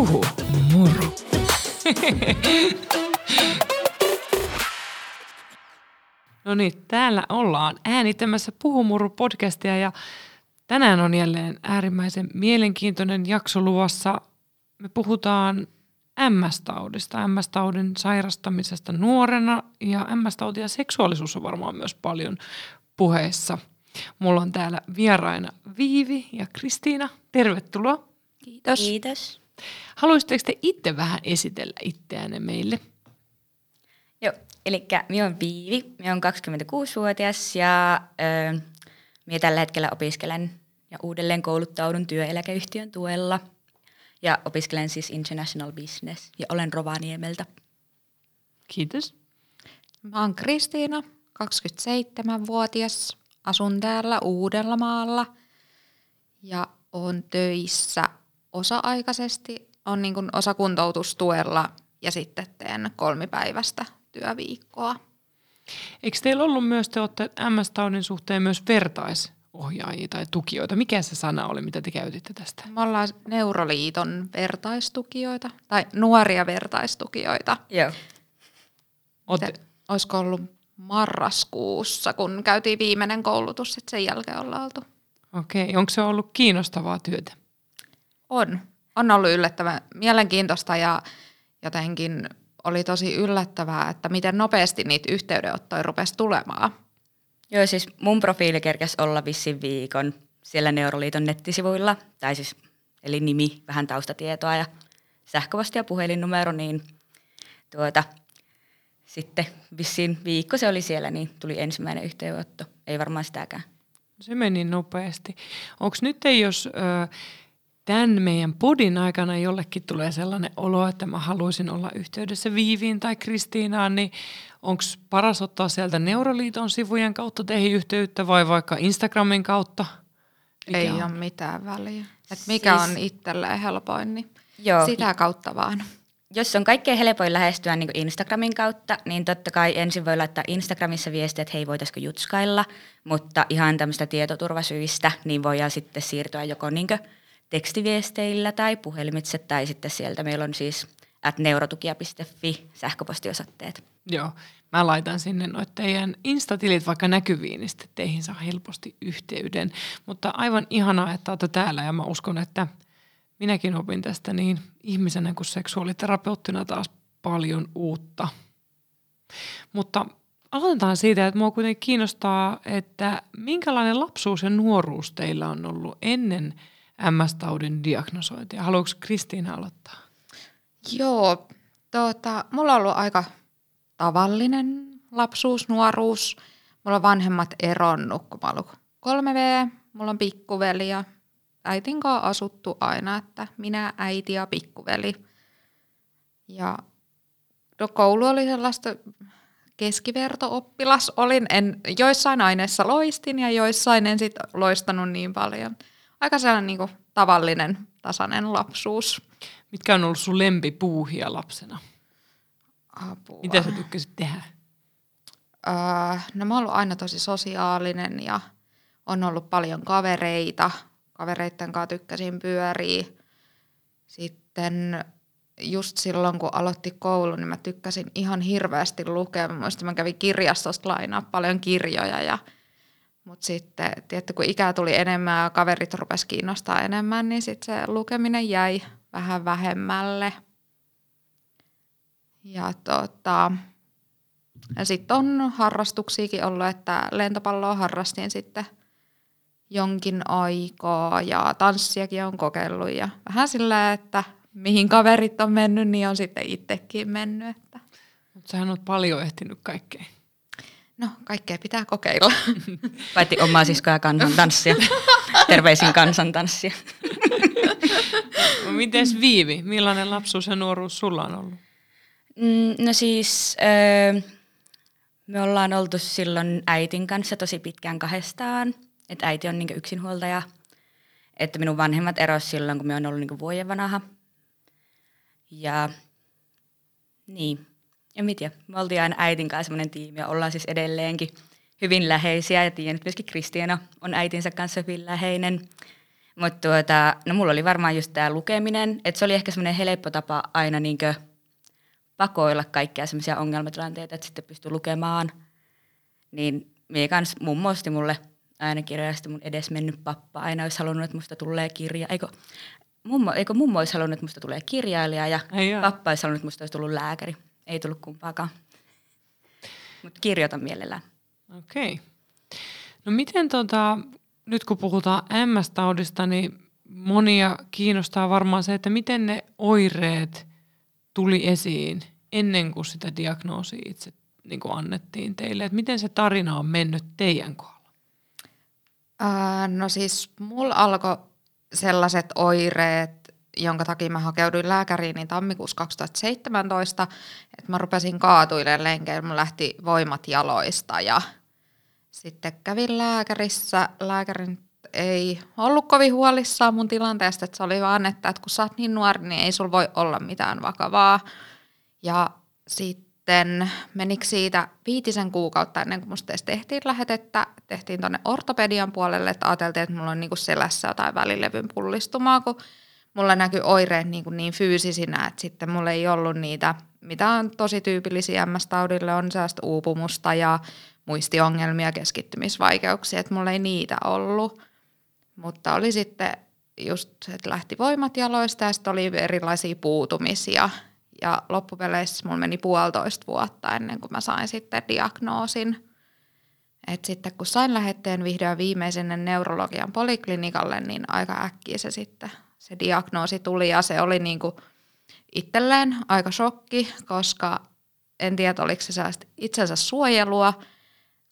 Puhu moro. no niin, täällä ollaan äänittämässä Puhumuru podcastia ja tänään on jälleen äärimmäisen mielenkiintoinen jakso luvassa. Me puhutaan MS-taudista, MS-taudin sairastamisesta nuorena ja MS-tauti ja seksuaalisuus on varmaan myös paljon puheessa. Mulla on täällä vieraina Viivi ja Kristiina. Tervetuloa. Kiitos. Kiitos. Haluaisitteko te itse vähän esitellä itseänne meille? Joo, eli minä olen Viivi, minä olen 26-vuotias ja öö, minä tällä hetkellä opiskelen ja uudelleen kouluttaudun työeläkeyhtiön tuella. Ja opiskelen siis International Business ja olen Rovaniemeltä. Kiitos. Mä oon Kristiina, 27-vuotias. Asun täällä Uudellamaalla ja on töissä osa-aikaisesti. On niin kuin osakuntoutustuella ja sitten teen kolmipäiväistä työviikkoa. Eikö teillä ollut myös, te olette MS-taudin suhteen myös vertaisohjaajia tai tukijoita? Mikä se sana oli, mitä te käytitte tästä? Me ollaan Neuroliiton vertaistukijoita, tai nuoria vertaistukijoita. Joo. Olette, Se, olisiko ollut marraskuussa, kun käytiin viimeinen koulutus, että sen jälkeen ollaan oltu. Okei, onko se ollut kiinnostavaa työtä? On. On ollut yllättävän mielenkiintoista ja jotenkin oli tosi yllättävää, että miten nopeasti niitä yhteydenottoja rupesi tulemaan. Joo, siis mun profiili kerkesi olla vissiin viikon siellä Neuroliiton nettisivuilla, tai siis eli nimi, vähän taustatietoa ja sähköposti ja puhelinnumero, niin tuota, sitten vissiin viikko se oli siellä, niin tuli ensimmäinen yhteydenotto. Ei varmaan sitäkään. Se meni nopeasti. Onko nyt, ei, jos ö, tämän meidän podin aikana jollekin tulee sellainen olo, että mä haluaisin olla yhteydessä Viiviin tai Kristiinaan, niin onko paras ottaa sieltä Neuroliiton sivujen kautta teihin yhteyttä vai vaikka Instagramin kautta? Mikä Ei on? ole mitään väliä. Et mikä Siis- on itselleen helpoin, niin Joo. sitä kautta vaan. Jos on kaikkein helpoin lähestyä niin Instagramin kautta, niin totta kai ensin voi laittaa Instagramissa viestiä, että hei voitaisiko jutskailla, mutta ihan tämmöistä tietoturvasyistä, niin voidaan sitten siirtyä joko niin tekstiviesteillä tai puhelimitse tai sitten sieltä meillä on siis neurotukia.fi sähköpostiosoitteet. Joo, mä laitan sinne noit teidän instatilit vaikka näkyviin, niin sitten teihin saa helposti yhteyden. Mutta aivan ihanaa, että olette täällä ja mä uskon, että minäkin opin tästä niin ihmisenä kuin seksuaaliterapeuttina taas paljon uutta. Mutta aloitetaan siitä, että mua kuitenkin kiinnostaa, että minkälainen lapsuus ja nuoruus teillä on ollut ennen MS-taudin diagnosointia. Haluatko Kristiina aloittaa? Joo, tuota, mulla on ollut aika tavallinen lapsuus, nuoruus. Mulla on vanhemmat eronnut, kun mä ollut 3V. Mulla on pikkuveli ja äitin kanssa asuttu aina, että minä, äiti ja pikkuveli. Ja no, koulu oli sellaista keskiverto-oppilas olin. En, joissain aineissa loistin ja joissain en sit loistanut niin paljon. Aika sellainen niin kuin, tavallinen, tasainen lapsuus. Mitkä on ollut sun lempipuuhia lapsena? Apua. Mitä sä tykkäsit tehdä? Öö, no mä oon ollut aina tosi sosiaalinen ja on ollut paljon kavereita. Kavereitten kanssa tykkäsin pyöriä. Sitten just silloin, kun aloitti koulun, niin mä tykkäsin ihan hirveästi lukea. Mä muistan, mä kävin kirjastosta lainaa paljon kirjoja. Ja, mutta sitten, tietty, kun ikää tuli enemmän ja kaverit rupes kiinnostaa enemmän, niin sitten se lukeminen jäi vähän vähemmälle. Ja tota, sitten on harrastuksiakin ollut, että lentopalloa harrastin sitten jonkin aikaa ja tanssiakin on kokeillut ja vähän sillä, että mihin kaverit on mennyt, niin on sitten itsekin mennyt. Että Mutta sähän oot paljon ehtinyt kaikkea. No, kaikkea pitää kokeilla. Paitsi omaa siskoa ja kansantanssia. Terveisin kansantanssia. No, mites Viivi, millainen lapsuus ja nuoruus sulla on ollut? Mm, no siis öö, me ollaan oltu silloin äitin kanssa tosi pitkään kahdestaan. Että äiti on niinku yksinhuoltaja. Että minun vanhemmat eros silloin, kun me on ollut niinku vuoden vanha. Ja niin, en mä tiedä. Me oltiin aina äitin kanssa semmoinen tiimi ja ollaan siis edelleenkin hyvin läheisiä. Ja tiedän, että myöskin Kristiina on äitinsä kanssa hyvin läheinen. Mutta tuota, no mulla oli varmaan just tämä lukeminen, että se oli ehkä semmoinen helppo tapa aina niinkö pakoilla kaikkia semmoisia ongelmatilanteita, että sitten pystyy lukemaan. Niin mie kans mummo osti mulle aina kirjoja, sitten mun edes mennyt pappa aina olisi halunnut, että musta tulee kirja. Eikö mummo, eikö mummo olisi halunnut, että musta tulee kirjailija ja Ai pappa olisi halunnut, että musta olisi tullut lääkäri. Ei tullut kumpaakaan. Mutta kirjoitan mielellään. Okei. Okay. No miten tota, nyt kun puhutaan MS-taudista, niin monia kiinnostaa varmaan se, että miten ne oireet tuli esiin ennen kuin sitä diagnoosia itse niin kuin annettiin teille. Että miten se tarina on mennyt teidän kohdalla? Ää, no siis mulla alkoi sellaiset oireet, jonka takia mä hakeuduin lääkäriin niin tammikuussa 2017, että mä rupesin kaatuilemaan lenkeillä, mun lähti voimat jaloista ja sitten kävin lääkärissä. Lääkärin ei ollut kovin huolissaan mun tilanteesta, että se oli vaan, että, että kun sä oot niin nuori, niin ei sul voi olla mitään vakavaa. Ja sitten menikö siitä viitisen kuukautta ennen kuin musta edes tehtiin lähetettä, tehtiin tonne ortopedian puolelle, että ajateltiin, että mulla on niinku selässä jotain välilevyn pullistumaa, kun mulla näkyy oireet niin, kuin niin fyysisinä, että sitten mulla ei ollut niitä, mitä on tosi tyypillisiä MS-taudille, on sellaista uupumusta ja muistiongelmia, keskittymisvaikeuksia, että mulla ei niitä ollut. Mutta oli sitten just, että lähti voimat jaloista ja sitten oli erilaisia puutumisia. Ja loppupeleissä mulla meni puolitoista vuotta ennen kuin mä sain sitten diagnoosin. Et sitten kun sain lähetteen vihdoin viimeisen neurologian poliklinikalle, niin aika äkkiä se sitten se diagnoosi tuli ja se oli niinku itselleen aika shokki, koska en tiedä, oliko se itsensä suojelua,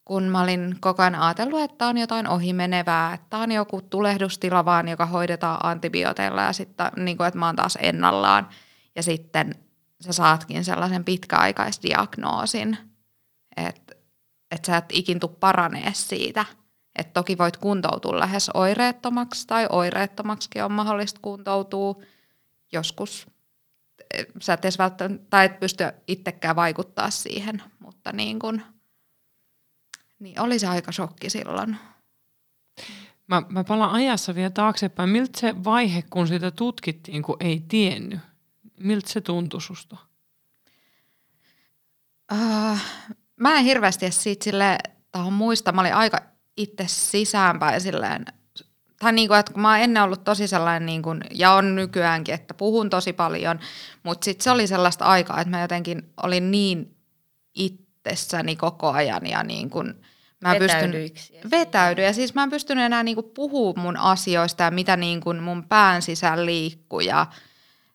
kun mä olin koko ajan ajatellut, että on jotain ohimenevää, että on joku tulehdustila vaan, joka hoidetaan antibiooteilla ja sitten niin kuin, että mä oon taas ennallaan. Ja sitten sä saatkin sellaisen pitkäaikaisdiagnoosin, että, että sä et ikin tuu paranee siitä. Että toki voit kuntoutua lähes oireettomaksi tai oireettomaksikin on mahdollista kuntoutua. Joskus sä et edes välttämättä, tai et pysty itsekään vaikuttaa siihen, mutta niin kun, niin oli se aika shokki silloin. Mä, mä palaan ajassa vielä taaksepäin. Miltä se vaihe, kun sitä tutkittiin, kun ei tiennyt? Miltä se tuntui susta? Uh, mä en hirveästi siitä sille tahon muista. Mä olin aika itse sisäänpäin silleen, tai niin kuin, että kun mä oon ennen ollut tosi sellainen, niin kuin, ja on nykyäänkin, että puhun tosi paljon, mutta sitten se oli sellaista aikaa, että mä jotenkin olin niin itsessäni koko ajan ja niin kuin, mä pystyn vetäydy ja siis mä en pystynyt enää niin kuin puhumaan mun asioista ja mitä niin kuin mun pään sisään liikkuu ja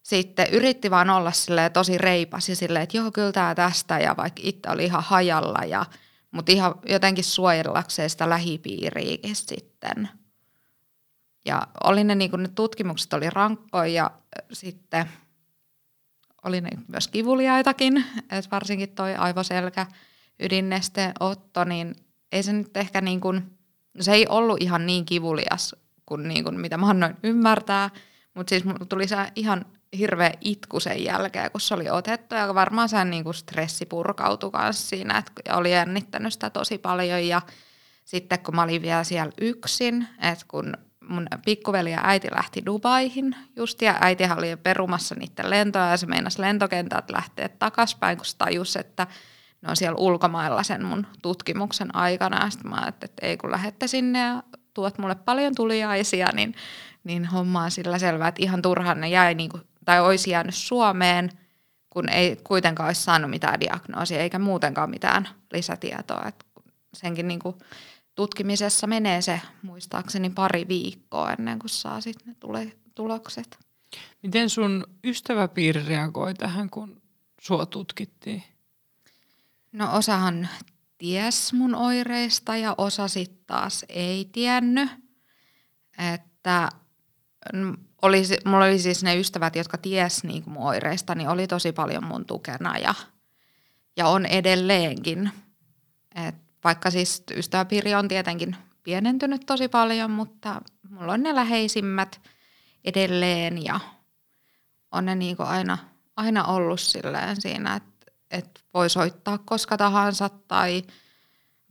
sitten yritti vaan olla tosi reipas ja silleen, että joo kyllä tää tästä ja vaikka itse oli ihan hajalla ja mutta ihan jotenkin suojellakseen sitä lähipiiriäkin sitten. Ja oli ne, niin ne tutkimukset oli rankkoja ja sitten oli ne myös kivuliaitakin, että varsinkin toi aivoselkä ydinnesteen otto, niin ei se nyt ehkä niin kuin, no se ei ollut ihan niin kivulias kuin, niin kuin mitä mä annoin ymmärtää, mutta siis mulla tuli se ihan hirveä itku sen jälkeen, kun se oli otettu ja varmaan sen niin kuin stressi purkautui kanssa siinä, että oli jännittänyt sitä tosi paljon ja sitten kun mä olin vielä siellä yksin, että kun mun pikkuveli ja äiti lähti Dubaihin just ja äitihän oli perumassa niiden lentoja ja se meinasi lentokentät lähteä takaspäin, kun se tajusi, että ne on siellä ulkomailla sen mun tutkimuksen aikana. Ja sitten mä ajattelin, että ei kun lähette sinne ja tuot mulle paljon tuliaisia, niin, niin homma on sillä selvää, että ihan turhaan ne jäi niin kuin, tai olisi jäänyt Suomeen, kun ei kuitenkaan olisi saanut mitään diagnoosia eikä muutenkaan mitään lisätietoa. Et senkin niin kuin tutkimisessa menee se muistaakseni pari viikkoa ennen kuin saa sitten ne tule, tulokset. Miten sun ystäväpiiri reagoi tähän, kun sua tutkittiin? No osahan ties mun oireista ja osa sitten taas ei tiennyt. Että oli, mulla oli siis ne ystävät, jotka ties niin mun oireista, niin oli tosi paljon mun tukena ja, ja on edelleenkin. Et vaikka siis ystäväpiiri on tietenkin pienentynyt tosi paljon, mutta mulla on ne läheisimmät edelleen ja on ne niin aina, aina ollut silleen siinä, että että voi soittaa koska tahansa tai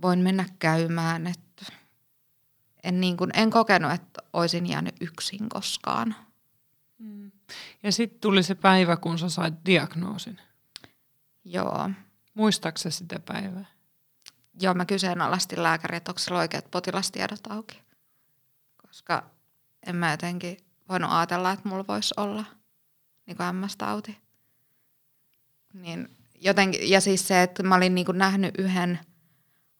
voin mennä käymään. Että en, niin kuin, en kokenut, että olisin jäänyt yksin koskaan. Ja sitten tuli se päivä, kun sä sait diagnoosin. Joo. Muistaaksä sitä päivää? Joo, mä kyseenalaistin lääkäri, että onko sillä oikeat potilastiedot auki. Koska en mä jotenkin voinut ajatella, että mulla voisi olla niin kuin MS-tauti. Niin jotenkin, ja siis se, että mä olin niin kuin nähnyt yhden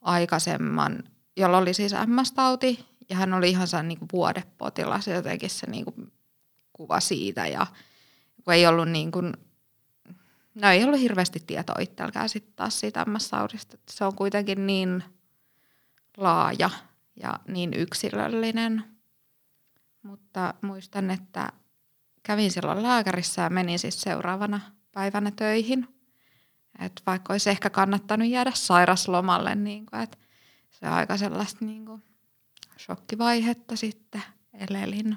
aikaisemman, jolla oli siis MS-tauti, ja hän oli ihan sellainen niin vuodepotilas, ja jotenkin se niin kuin kuva siitä, ja kun ei ollut niin kuin, no ei ollut hirveästi tietoa itselläkään sitten taas siitä MS-taudista, se on kuitenkin niin laaja ja niin yksilöllinen. Mutta muistan, että kävin silloin lääkärissä ja menin siis seuraavana päivänä töihin. Et vaikka olisi ehkä kannattanut jäädä sairaslomalle, niin kuin, että se on aika sellaista niin shokkivaihetta sitten elelin.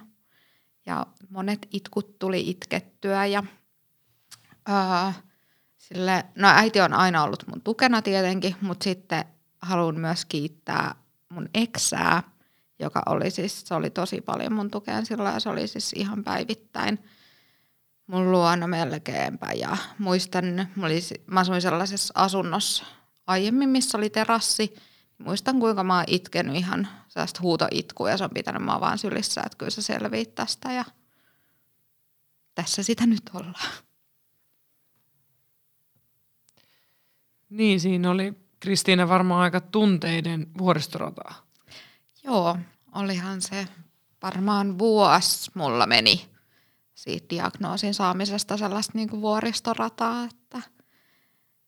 Ja monet itkut tuli itkettyä ja ää, sille, no äiti on aina ollut mun tukena tietenkin, mutta sitten haluan myös kiittää mun eksää, joka oli siis, se oli tosi paljon mun tukeen silloin ja se oli siis ihan päivittäin mun luona melkeinpä. Ja muistan, mä, oli, mä asuin sellaisessa asunnossa aiemmin, missä oli terassi. Muistan, kuinka mä oon itkenyt ihan sellaista huutoitkua ja se on pitänyt mä vaan sylissä, että kyllä sä selviit tästä ja tässä sitä nyt ollaan. Niin, siinä oli Kristiina varmaan aika tunteiden vuoristorataa. Joo, olihan se varmaan vuosi mulla meni siitä diagnoosin saamisesta sellaista niin kuin vuoristorataa, että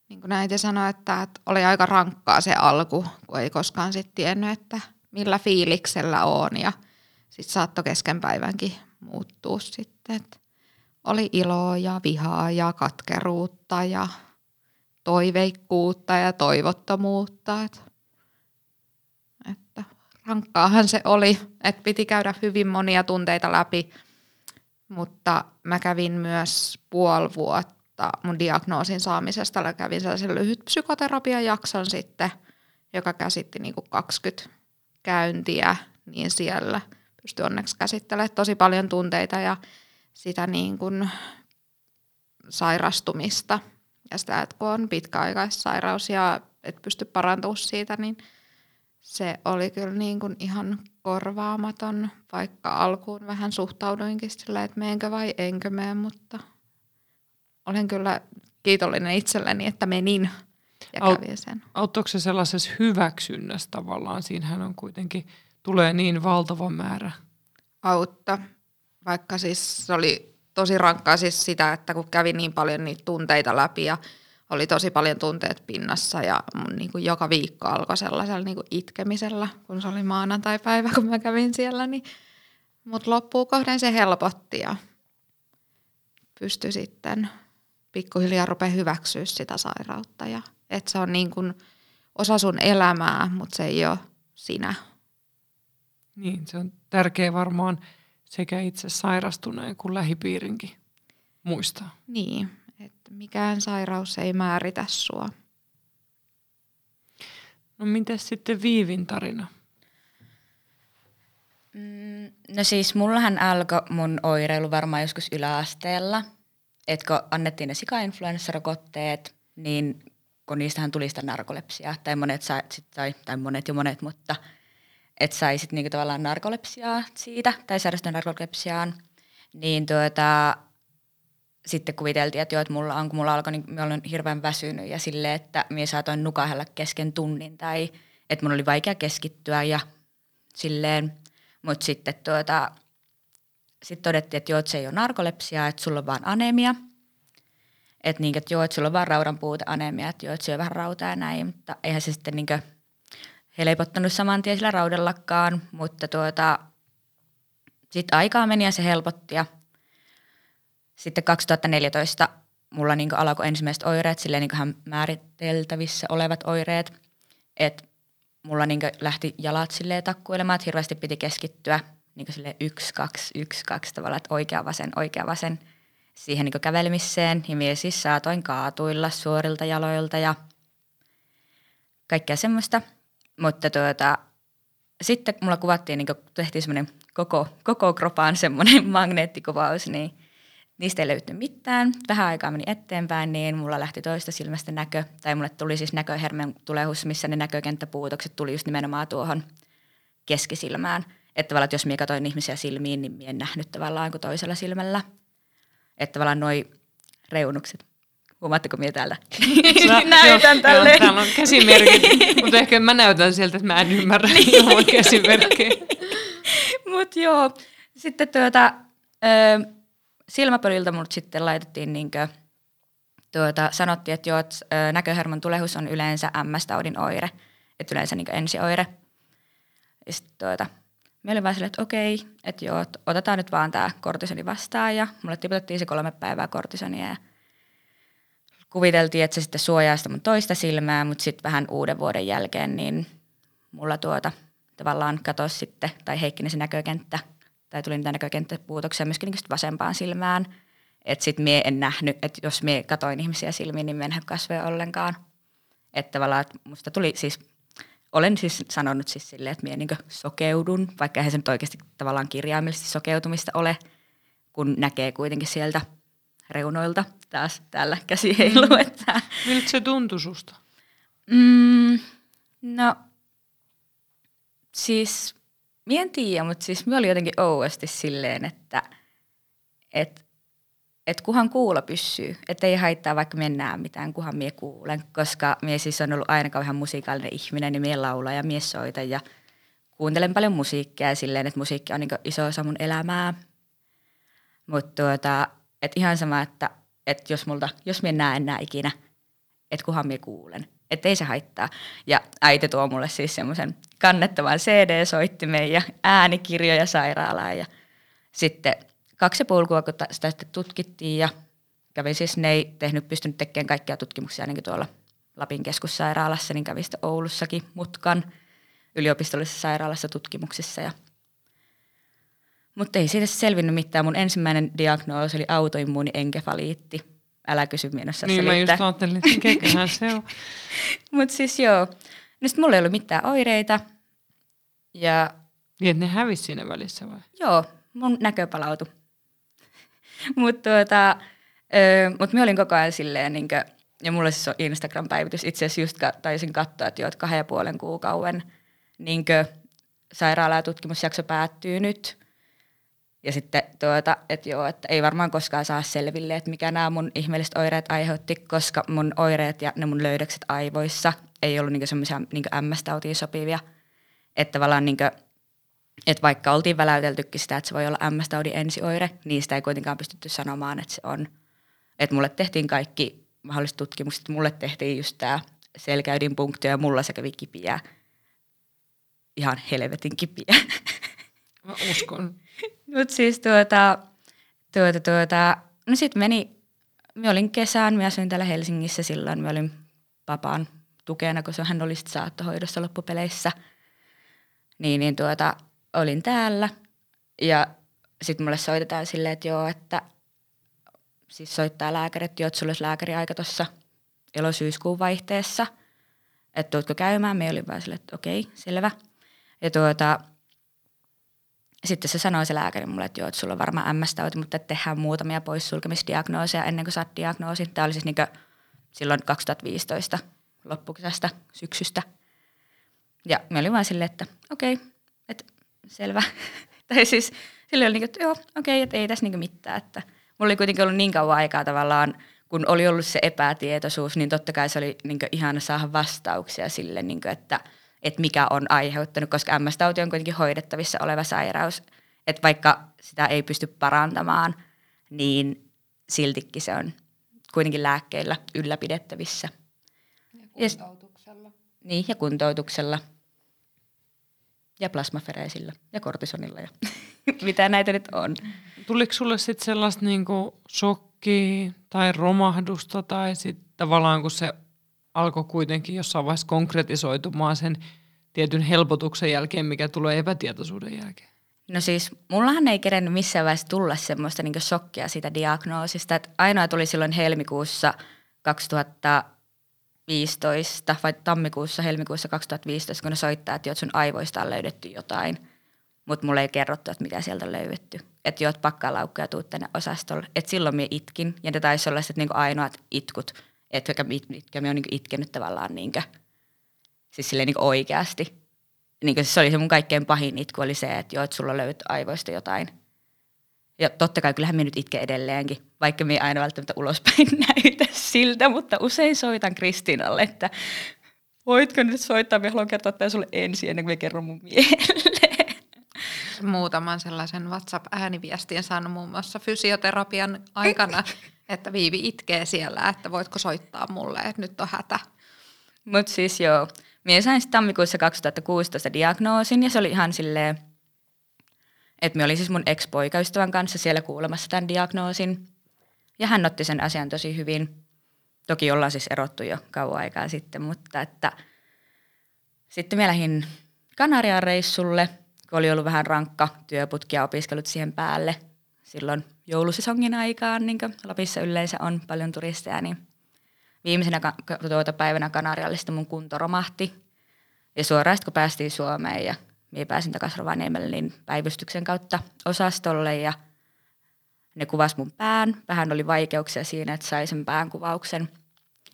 niin kuin äiti sanoi, että, että oli aika rankkaa se alku, kun ei koskaan sitten tiennyt, että millä fiiliksellä on ja sitten saattoi kesken päivänkin muuttua sitten, että oli iloa ja vihaa ja katkeruutta ja toiveikkuutta ja toivottomuutta. Että, että rankkaahan se oli, että piti käydä hyvin monia tunteita läpi, mutta mä kävin myös puoli vuotta mun diagnoosin saamisesta. Mä kävin sellaisen lyhyt psykoterapiajakson sitten, joka käsitti niin kuin 20 käyntiä, niin siellä pystyi onneksi käsittelemään tosi paljon tunteita ja sitä niin kuin sairastumista ja sitä, että kun on pitkäaikaissairaus ja et pysty parantumaan siitä, niin se oli kyllä niin kuin ihan korvaamaton, vaikka alkuun vähän suhtauduinkin sillä, että meenkö vai enkö mene, mutta olen kyllä kiitollinen itselleni, että menin ja Aut- kävin sen. Auttoiko se sellaisessa hyväksynnässä tavallaan? Siinähän on kuitenkin, tulee niin valtava määrä. Autta, vaikka siis se oli tosi rankkaa siis sitä, että kun kävi niin paljon niitä tunteita läpi ja oli tosi paljon tunteet pinnassa ja mun niin kuin joka viikko alkoi sellaisella niin kuin itkemisellä, kun se oli maanantai-päivä, kun mä kävin siellä, niin mutta loppuun kohden se helpotti ja pystyi sitten pikkuhiljaa rupeaa hyväksyä sitä sairautta ja että se on niin kuin osa sun elämää, mutta se ei ole sinä. Niin, se on tärkeä varmaan sekä itse sairastuneen kuin lähipiirinkin muistaa. Niin, että mikään sairaus ei määritä sua. No miten sitten Viivin tarina? Mm, no siis mullahan alkoi mun oireilu varmaan joskus yläasteella. Että kun annettiin ne sika-influenssarokotteet, niin kun niistähän tuli sitä narkolepsiaa, tai monet sai, sit sai, tai monet jo monet, mutta et sai sit niinku tavallaan narkolepsiaa siitä, tai sairastui narkolepsiaan, niin tuota, sitten kuviteltiin, että joo, että mulla on, kun mulla alkoi, niin mä olen hirveän väsynyt ja silleen, että minä saatoin nukahella kesken tunnin tai että mun oli vaikea keskittyä ja silleen, mutta sitten tuota, sit todettiin, että joo, että se ei ole narkolepsia, että sulla on vaan anemia. Että niin, että joo, että sulla on vaan raudan puute anemia, että joo, että syö vähän rautaa ja näin, mutta eihän se sitten niin helpottanut saman tien sillä raudallakaan, mutta tuota, sitten aikaa meni ja se helpotti ja sitten 2014 mulla niin alkoi ensimmäiset oireet, silleen niin määriteltävissä olevat oireet, että mulla niin lähti jalat silleen takkuilemaan, että hirveästi piti keskittyä niin sille yksi, kaksi, yksi, kaksi tavalla, että oikea vasen, oikea vasen siihen niin kävelemiseen. Ja minä siis saatoin kaatuilla suorilta jaloilta ja kaikkea semmoista. Mutta tuota, sitten mulla kuvattiin, niin tehtiin semmoinen koko, koko kropaan semmoinen magneettikuvaus, niin niistä ei löytynyt mitään. Tähän aikaan meni eteenpäin, niin mulla lähti toista silmästä näkö, tai mulle tuli siis näköhermen tulehus, missä ne näkökenttäpuutokset tuli just nimenomaan tuohon keskisilmään. Että tavallaan, että jos minä katsoin ihmisiä silmiin, niin minä en nähnyt tavallaan kuin toisella silmällä. Että tavallaan noi reunukset. Huomaatteko minä täällä? Sä, Näytän tälle. Täällä on käsimerkit, mutta ehkä mä näytän sieltä, että mä en ymmärrä ilman käsimerkkejä. Mutta joo, sitten tuota, ö, silmäpöliltä mut sitten laitettiin niinkö, tuota, sanottiin, että joo, että näköhermon tulehus on yleensä MS-taudin oire, että yleensä niin ensioire. Ja sitten tuota, me olin vaan silleen, että okei, että joo, että otetaan nyt vaan tämä kortisoni vastaan ja mulle tiputettiin se kolme päivää kortisonia ja kuviteltiin, että se sitten suojaa sitä mun toista silmää, mutta sitten vähän uuden vuoden jälkeen niin mulla tuota tavallaan katosi sitten, tai heikkinen se näkökenttä, tai tuli niitä näkökenttäpuutoksia myöskin niin vasempaan silmään. Että sitten mie en nähnyt, että jos mie katoin ihmisiä silmiin, niin mie en kasvoja ollenkaan. Että tavallaan, että musta tuli siis, olen siis sanonut siis silleen, että mie niin sokeudun, vaikka eihän se nyt oikeasti tavallaan kirjaimellisesti sokeutumista ole, kun näkee kuitenkin sieltä reunoilta taas täällä käsi heilu. Mm. Että. Miltä se tuntui susta? Mm, no, siis, mie en tiedä, mutta siis me oli jotenkin ouasti silleen, että et, et kuhan kuulo pysyy, että ei haittaa vaikka mennään mitään, kuhan mie kuulen, koska mie siis on ollut aina kauhean musiikallinen ihminen, niin mie laulaa ja mie soita ja kuuntelen paljon musiikkia silleen, että musiikki on niin iso osa mun elämää. Mutta tuota, et ihan sama, että et jos, multa, jos mie näen enää ikinä, että kuhan mie kuulen. Että ei se haittaa. Ja äiti tuo mulle siis semmoisen kannettavan CD-soittimen ja äänikirjoja sairaalaan. Ja sitten kaksi ja puoli kuukautta sitä sitten tutkittiin ja kävin siis, ne ei tehnyt, pystynyt tekemään kaikkia tutkimuksia ainakin tuolla Lapin keskussairaalassa, niin kävin sitten Oulussakin mutkan yliopistollisessa sairaalassa tutkimuksissa ja mutta ei siitä selvinnyt mitään. Mun ensimmäinen diagnoosi oli autoimmuuni enkefaliitti. Älä kysy menossa Niin selittää. mä just ajattelin, että se on. Mutta siis joo. No sit mulla ei ollut mitään oireita. Ja Niin, että ne hävisi siinä välissä vai? joo, mun näkö palautui. Mutta tuota, mut mä olin koko ajan silleen, niinkö, ja mulla siis on Instagram-päivitys. Itse asiassa just taisin katsoa, että joo, että kahden ja puolen kuukauden niinkö, sairaala- ja tutkimusjakso päättyy nyt. Ja sitten tuota, että joo, että ei varmaan koskaan saa selville, että mikä nämä mun ihmeelliset oireet aiheutti, koska mun oireet ja ne mun löydökset aivoissa ei ollut niinku semmoisia niinku MS-tautiin sopivia. Että tavallaan niinku, että vaikka oltiin väläyteltykin sitä, että se voi olla MS-taudin ensioire, niin sitä ei kuitenkaan pystytty sanomaan, että se on. Että mulle tehtiin kaikki mahdolliset tutkimukset. Mulle tehtiin just tämä selkäydinpunktio ja mulla se kävi kipiä. Ihan helvetin kipiä. Mä uskon. Mutta siis tuota, tuota, tuota, no sitten meni, mä olin kesään, mä asuin täällä Helsingissä silloin, mä olin papaan tukena, kun hän oli sit saattohoidossa loppupeleissä. Niin, niin tuota, olin täällä ja sitten mulle soitetaan silleen, että joo, että siis soittaa lääkäri, että joo, että sulla olisi lääkäriaika tuossa elosyyskuun vaihteessa, että tuutko käymään. Me olin vaan silleen, että okei, selvä. Ja tuota, sitten se sanoi se lääkäri mulle, että joo, että sulla on varmaan MS-tauti, mutta tehdään muutamia poissulkemisdiagnooseja ennen kuin saat diagnoosin. Tämä oli siis niin silloin 2015 loppukesästä, syksystä. Ja me olin vaan silleen, että okei, okay, selvä. tai siis silleen oli niin että joo, okei, okay, että ei tässä niin mitään. Että mulla oli kuitenkin ollut niin kauan aikaa tavallaan, kun oli ollut se epätietoisuus, niin totta kai se oli niin ihana saada vastauksia sille, niin kuin, että – että mikä on aiheuttanut, koska MS-tauti on kuitenkin hoidettavissa oleva sairaus. Että vaikka sitä ei pysty parantamaan, niin siltikin se on kuitenkin lääkkeillä ylläpidettävissä. Ja kuntoutuksella. Ja, niin, ja kuntoutuksella. Ja plasmafereisillä ja kortisonilla ja mitä näitä nyt on. Tuliko sulle sitten sellaista niinku shokkia tai romahdusta tai sitten tavallaan kun se alkoi kuitenkin jossain vaiheessa konkretisoitumaan sen tietyn helpotuksen jälkeen, mikä tulee epätietoisuuden jälkeen? No siis, mullahan ei kerennyt missään vaiheessa tulla semmoista niin shokkia siitä diagnoosista. Että ainoa tuli silloin helmikuussa 2000, 2015 vai tammikuussa, helmikuussa 2015, kun ne soittaa, että sun aivoista on löydetty jotain, mutta mulle ei kerrottu, että mitä sieltä on löydetty. Että joot pakkalaukkuja ja tuut tänne osastolle. Että silloin minä itkin, ja ne taisi olla sitten niinku ainoat itkut, että mitkä minä olen niinku itkenyt tavallaan niinkö, siis silleen niinku oikeasti. Niinku se oli se mun kaikkein pahin itku, oli se, että joo, että sulla löytyy aivoista jotain – ja totta kai kyllähän minä nyt itken edelleenkin, vaikka minä aina välttämättä ulospäin näytä siltä, mutta usein soitan Kristiinalle, että voitko nyt soittaa, minä haluan kertoa tämän sulle ensin ennen kuin minä kerron mun mieleen. Muutaman sellaisen WhatsApp-ääniviestin saanut muun muassa fysioterapian aikana, että Viivi itkee siellä, että voitko soittaa mulle, että nyt on hätä. Mutta siis joo, minä sain tammikuussa 2016 diagnoosin ja se oli ihan silleen, että me oli siis mun ex-poikaystävän kanssa siellä kuulemassa tämän diagnoosin. Ja hän otti sen asian tosi hyvin. Toki ollaan siis erottu jo kauan aikaa sitten, mutta että sitten me lähdin Kanarian reissulle, kun oli ollut vähän rankka työputki ja opiskelut siihen päälle. Silloin joulusesongin aikaan, niin kuin Lapissa yleensä on paljon turisteja, niin viimeisenä tuota päivänä Kanarialle mun kunto romahti. Ja suoraan kun päästiin Suomeen ja minä pääsin takaisin Rovaniemelle niin päivystyksen kautta osastolle ja ne kuvas mun pään. Vähän oli vaikeuksia siinä, että sai sen päänkuvauksen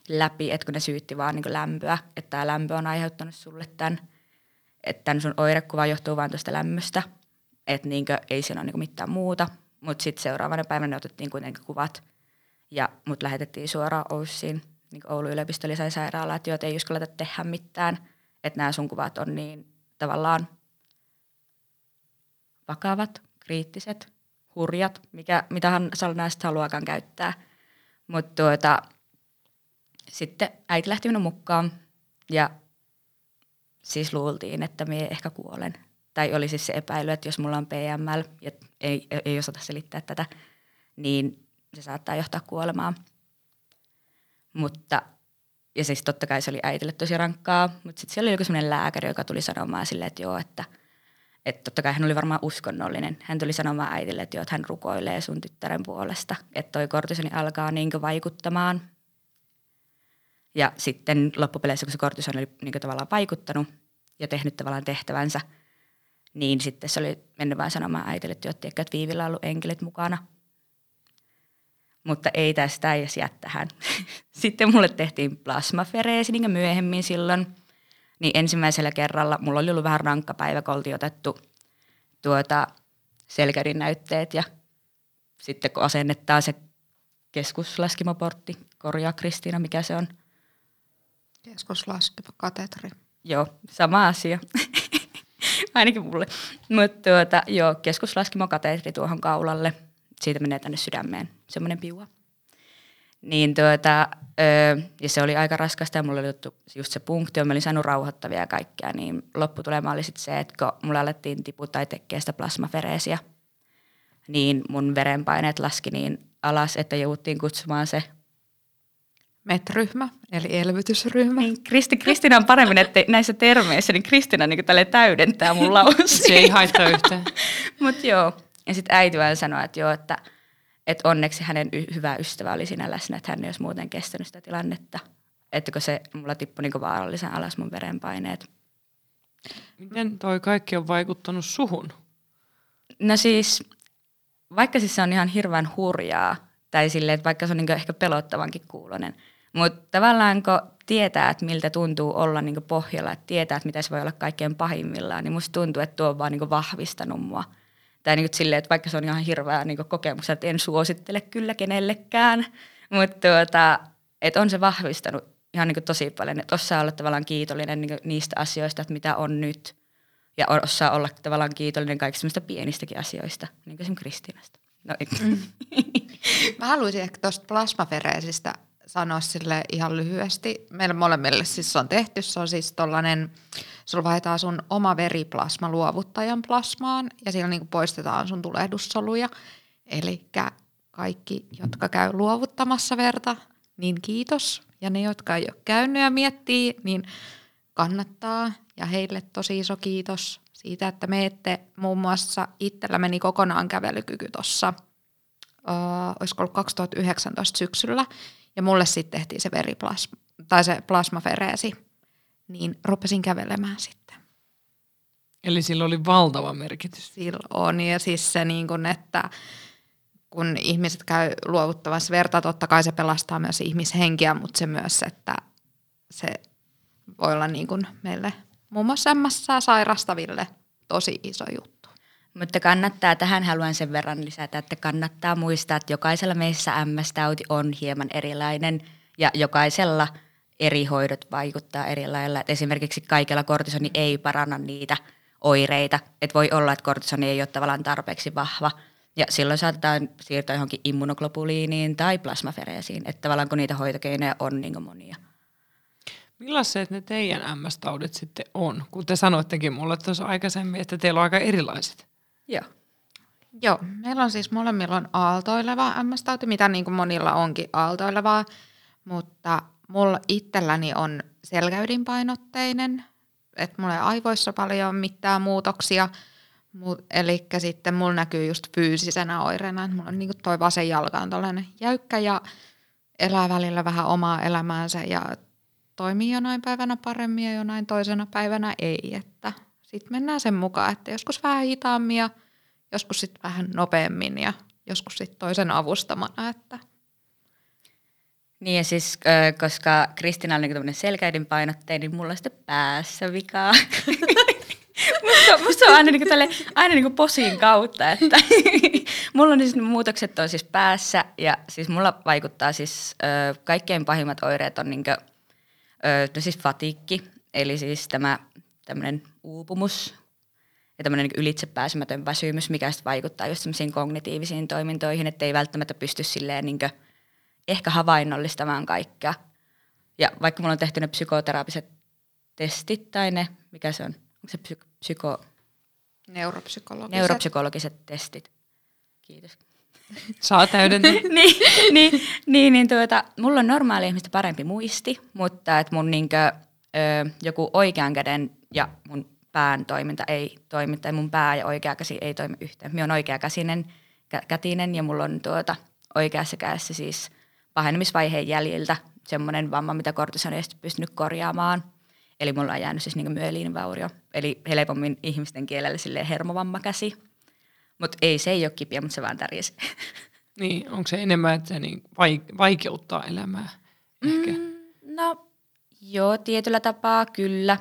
läpi, että kun ne syytti vaan niin lämpöä, että tämä lämpö on aiheuttanut sulle tämän, että tämän sun oirekuva johtuu vain tuosta lämmöstä, että niin ei siinä ole niin mitään muuta. Mutta sitten seuraavana päivänä ne otettiin kuitenkin kuvat ja mut lähetettiin suoraan Oussiin, niin Oulun yliopistolliseen sairaalaan, että ei uskalleta tehdä mitään, että nämä sun kuvat on niin tavallaan vakavat, kriittiset, hurjat, mikä, mitähän näistä haluakaan käyttää. Mutta tuota, sitten äiti lähti minun mukaan ja siis luultiin, että minä ehkä kuolen. Tai oli siis se epäily, että jos mulla on PML ja ei, ei osata selittää tätä, niin se saattaa johtaa kuolemaan. Mutta, ja siis totta kai se oli äitille tosi rankkaa, mutta sitten siellä oli joku sellainen lääkäri, joka tuli sanomaan silleen, että joo, että – että totta kai hän oli varmaan uskonnollinen. Hän tuli sanomaan äitille, että, jo, että hän rukoilee sun tyttären puolesta, että toi kortisoni alkaa niin vaikuttamaan. Ja sitten loppupeleissä, kun se kortisoni oli niin tavallaan vaikuttanut ja tehnyt tavallaan tehtävänsä, niin sitten se oli mennyt vain sanomaan äitille, että, jo, että Viivillä on ollut enkelit mukana. Mutta ei tästä edes jää tähän. sitten mulle tehtiin plasmafereesi niin myöhemmin silloin – niin ensimmäisellä kerralla mulla oli ollut vähän rankka päivä, kun oltiin otettu tuota selkärin näytteet ja sitten kun asennetaan se keskuslaskimoportti, korjaa Kristiina, mikä se on? Keskuslaskeva katetri. Joo, sama asia. Ainakin mulle. Mutta tuota, joo, keskuslaskimokatetri tuohon kaulalle. Siitä menee tänne sydämeen. Semmoinen piua. Niin tuota, öö, ja se oli aika raskasta ja mulla oli just se punkti, mä olin saanut rauhoittavia ja kaikkea, niin lopputulema oli sitten se, että kun mulla alettiin tiputtaa tekee sitä plasmafereesiä, niin mun verenpaineet laski niin alas, että jouduttiin kutsumaan se MET-ryhmä, eli elvytysryhmä. Niin, Kristi, Kristina on paremmin että näissä termeissä, niin Kristina niin täydentää mun lausia. Se ei haittaa yhtään. Mutta joo, ja sitten äiti vaan sanoi, että joo, että – että onneksi hänen y- hyvä ystävä oli siinä läsnä, että hän ei olisi muuten kestänyt sitä tilannetta. Että kun se mulla tippui niin vaarallisen alas mun verenpaineet. Miten toi kaikki on vaikuttanut suhun? No siis, vaikka siis se on ihan hirveän hurjaa, tai silleen, että vaikka se on niin ehkä pelottavankin kuulonen, mutta tavallaan kun tietää, että miltä tuntuu olla niin pohjalla, että tietää, että mitä se voi olla kaikkein pahimmillaan, niin musta tuntuu, että tuo on vaan niin vahvistanut mua – tai niin silleen, että vaikka se on ihan hirveä niin kokemus, että en suosittele kyllä kenellekään, mutta tuota, että on se vahvistanut ihan niin tosi paljon, että osaa olla tavallaan kiitollinen niin niistä asioista, että mitä on nyt, ja osaa olla tavallaan kiitollinen kaikista pienistäkin asioista, niin kuin esimerkiksi Kristiinasta. No, mm. Mä haluaisin ehkä tuosta plasmafereesistä sanoa sille ihan lyhyesti. Meillä molemmille siis on tehty, se on siis tollainen, sulla vaihdetaan sun oma veriplasma luovuttajan plasmaan ja siellä niinku poistetaan sun tulehdussoluja. Eli kaikki, jotka käy luovuttamassa verta, niin kiitos. Ja ne, jotka ei ole käynyt ja miettii, niin kannattaa. Ja heille tosi iso kiitos siitä, että ette muun muassa itsellä meni kokonaan kävelykyky tuossa, uh, olisiko ollut 2019 syksyllä. Ja mulle sitten tehtiin se veriplasma, tai se plasmafereesi, niin rupesin kävelemään sitten. Eli sillä oli valtava merkitys. Sillä on, ja siis se niin kuin, että kun ihmiset käy luovuttavassa verta, totta kai se pelastaa myös ihmishenkiä, mutta se myös, että se voi olla niin kuin meille muun muassa MS sairastaville tosi iso juttu. Mutta kannattaa, tähän haluan sen verran lisätä, että kannattaa muistaa, että jokaisella meissä MS-tauti on hieman erilainen ja jokaisella eri hoidot vaikuttaa eri lailla. Et esimerkiksi kaikella kortisoni ei paranna niitä oireita. Et voi olla, että kortisoni ei ole tavallaan tarpeeksi vahva – ja silloin saatetaan siirtyä johonkin immunoglobuliiniin tai plasmafereesiin, että tavallaan kun niitä hoitokeinoja on niin monia. Millaiset ne teidän MS-taudit sitten on? Kun te sanoittekin mulle tuossa aikaisemmin, että teillä on aika erilaiset. Joo. Joo, meillä on siis molemmilla on aaltoileva MS-tauti, mitä niin kuin monilla onkin aaltoilevaa, mutta mulla itselläni on selkäydinpainotteinen, että mulla ei aivoissa paljon mitään muutoksia – Eli sitten mulla näkyy just fyysisenä oireena, että mulla on niinku toi vasen jalka on tällainen jäykkä ja elää välillä vähän omaa elämäänsä ja toimii jonain päivänä paremmin ja jonain toisena päivänä ei. Että sitten mennään sen mukaan, että joskus vähän hitaammin ja joskus sitten vähän nopeammin ja joskus sitten toisen avustamana. Että. Niin ja siis, koska Kristina on niin selkäidin painotteinen, niin mulla on sitten päässä vikaa. musta, musta on aina, niin tälle, aina niin posin kautta, että mulla on siis muutokset on siis päässä ja siis mulla vaikuttaa siis kaikkein pahimmat oireet on niin kuin, no siis fatiikki, eli siis tämä tämmöinen uupumus ja tämmöinen niin ylitsepääsemätön väsymys, mikä sitten vaikuttaa just semmoisiin kognitiivisiin toimintoihin, että ei välttämättä pysty silleen niin kuin, ehkä havainnollistamaan kaikkea. Ja vaikka mulla on tehty ne psykoterapiset testit tai ne, mikä se on, onko se psy- psyko... Neuropsykologiset. Neuropsykologiset testit. Kiitos. Saa täydentää. niin, niin, niin, niin tuota, mulla on normaali ihmistä parempi muisti, mutta että mun niinkö, ö, joku oikean käden ja mun pään toiminta ei toimi, tai mun pää ja oikea käsi ei toimi yhteen. Minä on oikeakäsinen kä- kätinen ja mulla on tuota, oikeassa kädessä siis pahenemisvaiheen jäljiltä semmoinen vamma, mitä kortisoni ei pystynyt korjaamaan – Eli mulla on jäänyt siis niinku myeliinivaurio, eli helpommin ihmisten kielellä silleen hermovammakäsi. Mutta ei, se ei ole kipiä, mutta se vaan tärjesi. Niin, onko se enemmän, että se niin vaikeuttaa elämää ehkä? Mm, no joo, tietyllä tapaa kyllä.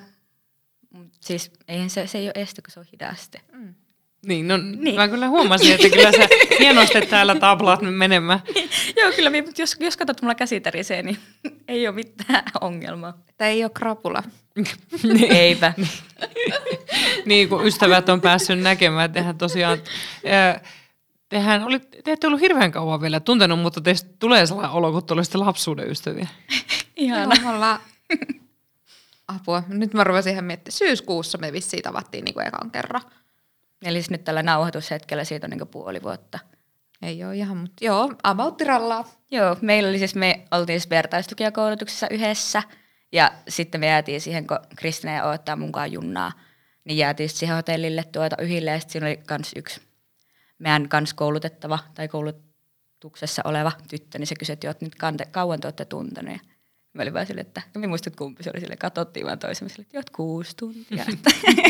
Mut siis eihän se, se ei ole este, kun se on hidaste. Mm. Niin, no niin. mä kyllä huomasin, että kyllä se hienosti täällä tablat menemään. Joo, kyllä, mutta jos, jos katsot mulla käsi tärisee, niin ei ole mitään ongelmaa. Tämä ei ole krapula. niin. Eipä. niin, kun ystävät on päässyt näkemään, tehän tosiaan... Tehän oli, te ette ollut hirveän kauan vielä tuntenut, mutta teistä tulee sellainen olo, kun te olisitte lapsuuden ystäviä. Ihana. Joo, Apua. Nyt mä ruvasin ihan miettimään. Syyskuussa me vissiin tavattiin niin kuin ekan kerran. Eli siis nyt tällä nauhoitushetkellä siitä on niin puoli vuotta. Ei ole ihan, mutta joo, about rallaa. Joo, meillä oli siis, me oltiin siis vertaistukijakoulutuksessa yhdessä, ja sitten me jäätiin siihen, kun Kristina ja ottaa mukaan junnaa, niin jäätiin siihen hotellille tuota yhille, ja sitten siinä oli kans yksi meidän kans koulutettava tai koulutuksessa oleva tyttö, niin se kysyi, että nyt kante, kauan te olette tunteneet. Mä olin vaan silleen, että en muista, että kumpi se oli sille, katsottiin vaan toisemme sille, että kuusi tuntia.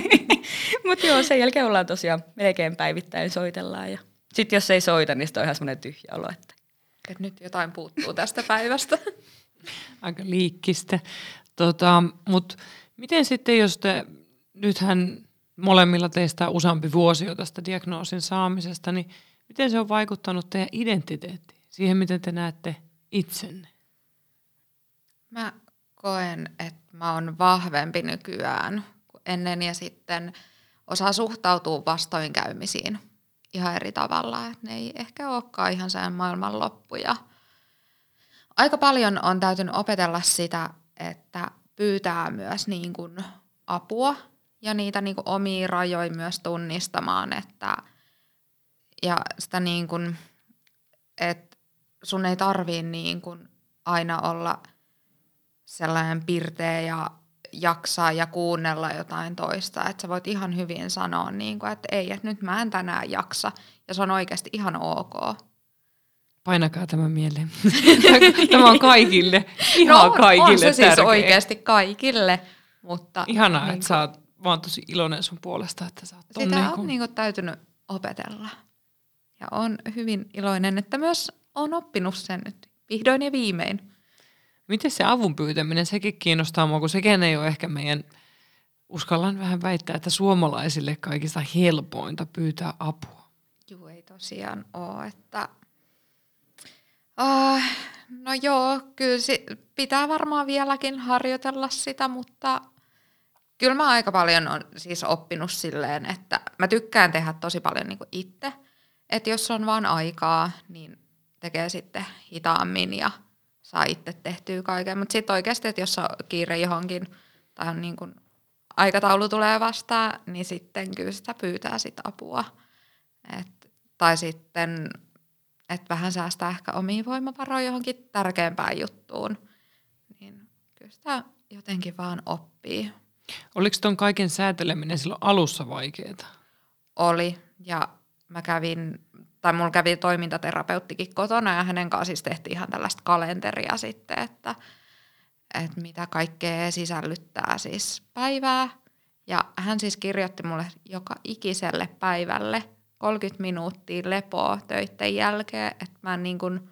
Mutta joo, sen jälkeen ollaan tosiaan melkein päivittäin soitellaan. Ja sitten jos ei soita, niin sitten on ihan semmoinen tyhjä olo. Että... Et nyt jotain puuttuu tästä päivästä. Aika liikkistä. Tota, Mutta miten sitten, jos te, nythän molemmilla teistä useampi vuosi jo tästä diagnoosin saamisesta, niin miten se on vaikuttanut teidän identiteettiin? Siihen, miten te näette itsenne? Mä koen, että mä oon vahvempi nykyään kuin ennen ja sitten osaa suhtautua vastoinkäymisiin ihan eri tavalla. Että ne ei ehkä olekaan ihan sen maailman loppuja. Aika paljon on täytynyt opetella sitä, että pyytää myös niin kuin apua ja niitä niin kuin omia rajoja myös tunnistamaan, että ja sitä niin kuin, että sun ei tarvii niin kuin aina olla – sellainen pirteä ja jaksaa ja kuunnella jotain toista. Että sä voit ihan hyvin sanoa, niin kuin, että ei, että nyt mä en tänään jaksa. Ja se on oikeasti ihan ok. Painakaa tämä mieleen. tämä on kaikille, ihan no on, kaikille on se siis tärkeä. oikeasti kaikille, mutta... Ihanaa, niin että sä oot vaan tosi iloinen sun puolesta, että sä oot Sitä niinku- on niinku täytynyt opetella. Ja on hyvin iloinen, että myös on oppinut sen nyt vihdoin ja viimein. Miten se avun pyytäminen, sekin kiinnostaa mua, kun sekään ei ole ehkä meidän, uskallan vähän väittää, että suomalaisille kaikista helpointa pyytää apua. Juu, ei tosiaan ole, että... Uh, no joo, kyllä si- pitää varmaan vieläkin harjoitella sitä, mutta kyllä mä aika paljon on siis oppinut silleen, että mä tykkään tehdä tosi paljon niin itse. Että jos on vaan aikaa, niin tekee sitten hitaammin ja saa itse tehtyä kaiken. Mutta sitten oikeasti, että jos on kiire johonkin tai on niin kuin aikataulu tulee vastaan, niin sitten kyllä sitä pyytää sit apua. Et, tai sitten, että vähän säästää ehkä omia voimavaroja johonkin tärkeämpään juttuun. Niin kyllä sitä jotenkin vaan oppii. Oliko ton kaiken sääteleminen silloin alussa vaikeaa? Oli. Ja mä kävin, tai mulla kävi toimintaterapeuttikin kotona ja hänen kanssa siis tehtiin ihan tällaista kalenteria sitten, että, että mitä kaikkea sisällyttää siis päivää. Ja hän siis kirjoitti mulle joka ikiselle päivälle 30 minuuttia lepoa töiden jälkeen, että mä en niin kuin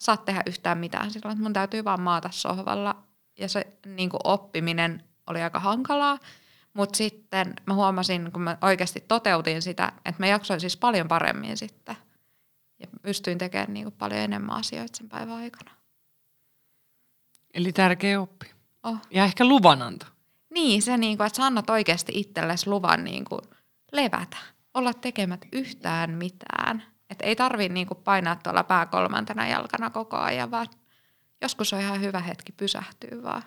saa tehdä yhtään mitään silloin, että mun täytyy vaan maata sohvalla. Ja se niin kuin oppiminen oli aika hankalaa, mutta sitten mä huomasin, kun mä oikeasti toteutin sitä, että mä jaksoin siis paljon paremmin sitten. Ja pystyin tekemään niin kuin paljon enemmän asioita sen päivän aikana. Eli tärkeä oppi. Oh. Ja ehkä luvananto. Niin, se niin kuin, että sä annat oikeasti itsellesi luvan niin kuin levätä, olla tekemät yhtään mitään. Että ei tarvii niin kuin painaa tuolla pää kolmantena jalkana koko ajan, vaan joskus on ihan hyvä hetki pysähtyä vaan.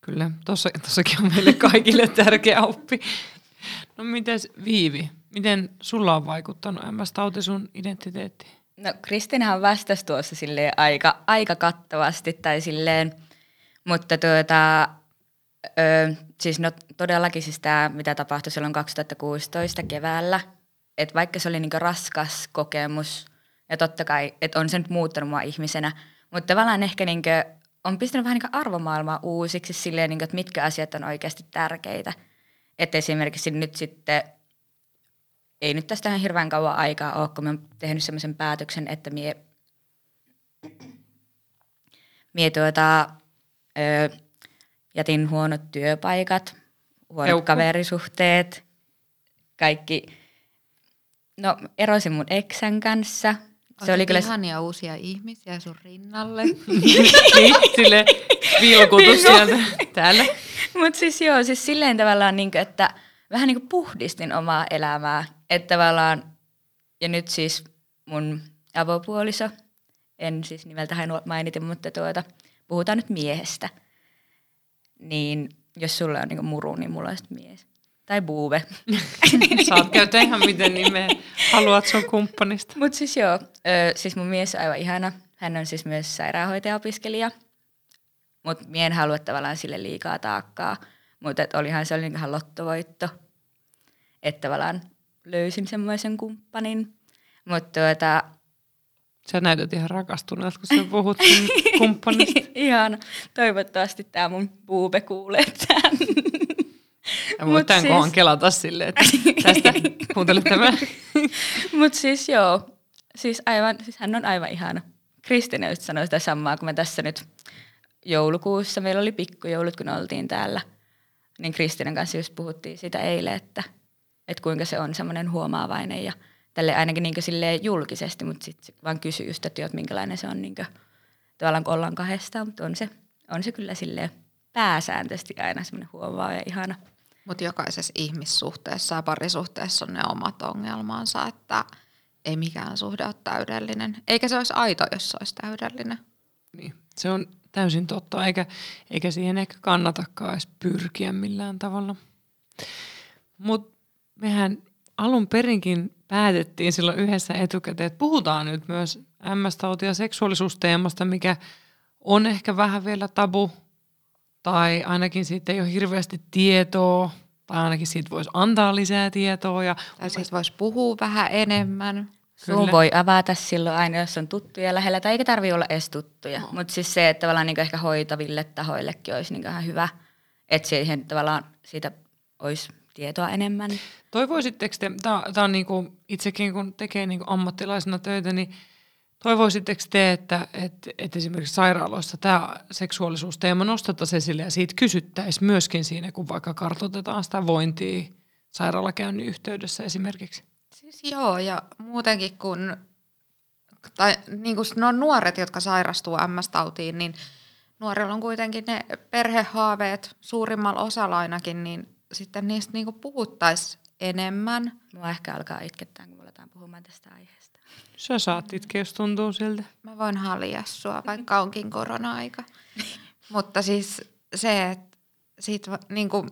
Kyllä, tossa, tossakin on meille kaikille tärkeä oppi. No mites Viivi, miten sulla on vaikuttanut MS-tauti sun identiteettiin? No Kristinähän vastasi tuossa aika, aika kattavasti tai silleen, mutta tuota, ö, siis no todellakin siis tämä, mitä tapahtui silloin 2016 keväällä, että vaikka se oli niinku raskas kokemus ja totta kai, että on se nyt muuttanut mua ihmisenä, mutta tavallaan ehkä niinku on pistänyt vähän niinku arvomaailmaa uusiksi silleen, niinku, että mitkä asiat on oikeasti tärkeitä. Että esimerkiksi nyt sitten ei nyt tästä ihan hirveän kauan aikaa ole, kun mä oon tehnyt semmoisen päätöksen, että mie, mie tuota, ö, jätin huonot työpaikat, huonot Eukku. kaverisuhteet, kaikki. No, erosin mun eksän kanssa. Se oli kyllä... ihania uusia ihmisiä sun rinnalle. niin, sille vilkutus sieltä täällä. Mutta siis joo, siis silleen tavallaan, niin että vähän niin kuin puhdistin omaa elämää. Että tavallaan, ja nyt siis mun avopuoliso, en siis nimeltä hän mainita, mutta tuota, puhutaan nyt miehestä. Niin jos sulla on niin muru, niin mulla on sitten mies. Tai buuve. Saat käyttää ihan miten nimeä haluat sun kumppanista. Mutta siis joo, ö, siis mun mies on aivan ihana. Hän on siis myös sairaanhoitaja-opiskelija. Mutta mie en halua tavallaan sille liikaa taakkaa. Mutta olihan se oli ihan lottovoitto. Että tavallaan löysin semmoisen kumppanin. Mutta tuota, Sä näytät ihan rakastuneelta, kun sä puhut kumppanista. ihan toivottavasti tämä mun buube kuulee tämän. Ja Mut tämän siis- kohan kelata silleen, että tästä kuuntele tämä. Mutta siis joo, siis, aivan, siis hän on aivan ihana. Kristina just sanoi sitä samaa, kun me tässä nyt joulukuussa, meillä oli pikkujoulut, kun oltiin täällä. Niin Kristinan kanssa just puhuttiin sitä eilen, että, että kuinka se on semmoinen huomaavainen ja tälle ainakin niin julkisesti, mutta sitten vaan kysyi just, että, että minkälainen se on niin kuin, tavallaan kun ollaan kahdestaan, mutta on se, on se kyllä silleen pääsääntöisesti aina semmoinen huomaava ja ihana. Mutta jokaisessa ihmissuhteessa ja parisuhteessa on ne omat ongelmansa, että ei mikään suhde ole täydellinen. Eikä se olisi aito, jos se olisi täydellinen. Niin, se on täysin totta, eikä, eikä siihen ehkä kannatakaan edes pyrkiä millään tavalla. Mutta mehän alun perinkin päätettiin silloin yhdessä etukäteen, että puhutaan nyt myös MS-tauti- ja seksuaalisuusteemasta, mikä on ehkä vähän vielä tabu, tai ainakin siitä ei ole hirveästi tietoa, tai ainakin siitä voisi antaa lisää tietoa. Ja Tai siitä voisi puhua vähän enemmän. Suun Kyllä. voi avata silloin aina, jos on tuttuja lähellä, tai eikä tarvi olla edes tuttuja. No. Mutta siis se, että tavallaan niin ehkä hoitaville tahoillekin olisi niin ihan hyvä, että siihen tavallaan siitä olisi tietoa enemmän. Toivoisitteko te, tämä on niinku, itsekin kun tekee niinku ammattilaisena töitä, niin toivoisitteko te, että, että, että esimerkiksi sairaaloissa tämä seksuaalisuusteema nostettaisiin esille ja siitä kysyttäisiin myöskin siinä, kun vaikka kartoitetaan sitä vointia sairaalakäynnin yhteydessä esimerkiksi? Siis joo, ja muutenkin kun, tai niin kuin no nuoret, jotka sairastuu MS-tautiin, niin nuorilla on kuitenkin ne perhehaaveet suurimmalla osalla ainakin, niin sitten niistä niin kuin puhuttaisiin enemmän. Mua ehkä alkaa itkettää, kun me aletaan puhumaan tästä aiheesta. Sä saat itkeä, jos tuntuu siltä. Mä voin halia sua, vaikka onkin korona-aika. Mutta siis se, että siitä, va- niin kuin,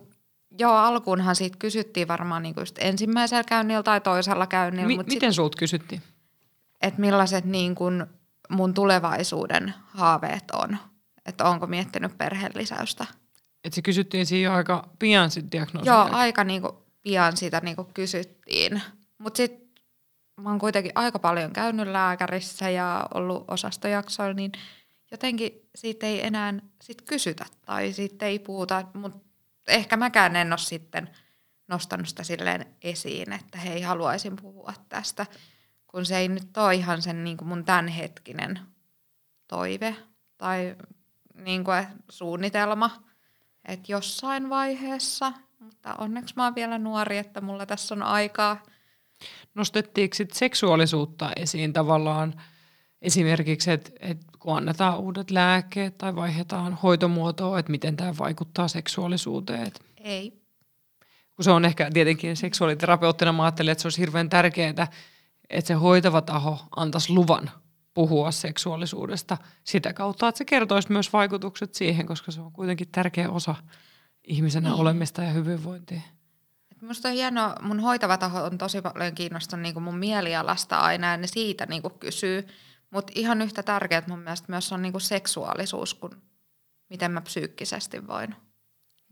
joo, alkuunhan siitä kysyttiin varmaan niin kuin just ensimmäisellä käynnillä tai toisella käynnillä. Mi- mut miten sulta kysyttiin? että millaiset niin kun mun tulevaisuuden haaveet on. Että onko miettinyt perhelisäystä. Että se kysyttiin siinä jo aika pian sitten diagnoosin Joo, jälkeen. aika niin pian sitä niin kysyttiin. Mutta sitten mä oon kuitenkin aika paljon käynyt lääkärissä ja ollut osastojaksoilla, niin jotenkin siitä ei enää sit kysytä tai siitä ei puhuta. Mutta ehkä mäkään en ole sitten nostanut sitä silleen esiin, että hei, haluaisin puhua tästä, kun se ei nyt ole ihan sen niin kuin mun tämänhetkinen toive tai niin kuin suunnitelma, että jossain vaiheessa, mutta onneksi mä oon vielä nuori, että mulla tässä on aikaa. Nostettiinko sit seksuaalisuutta esiin tavallaan esimerkiksi, että, että kun annetaan uudet lääkkeet tai vaihdetaan hoitomuotoa, että miten tämä vaikuttaa seksuaalisuuteen? Et Ei. kun se on ehkä tietenkin seksuaaliterapeuttina, mä ajattelen, että se olisi hirveän tärkeää, että se hoitava taho antaisi luvan puhua seksuaalisuudesta sitä kautta, että se kertoisi myös vaikutukset siihen, koska se on kuitenkin tärkeä osa ihmisenä Niin. olemista ja hyvinvointia. Et Musta on hienoa, mun hoitava taho on tosi paljon kiinnostunut niin mun mielialasta aina ja ne siitä niin kysyy. Mutta ihan yhtä tärkeää mun mielestä myös on niin seksuaalisuus, kun miten mä psyykkisesti voin.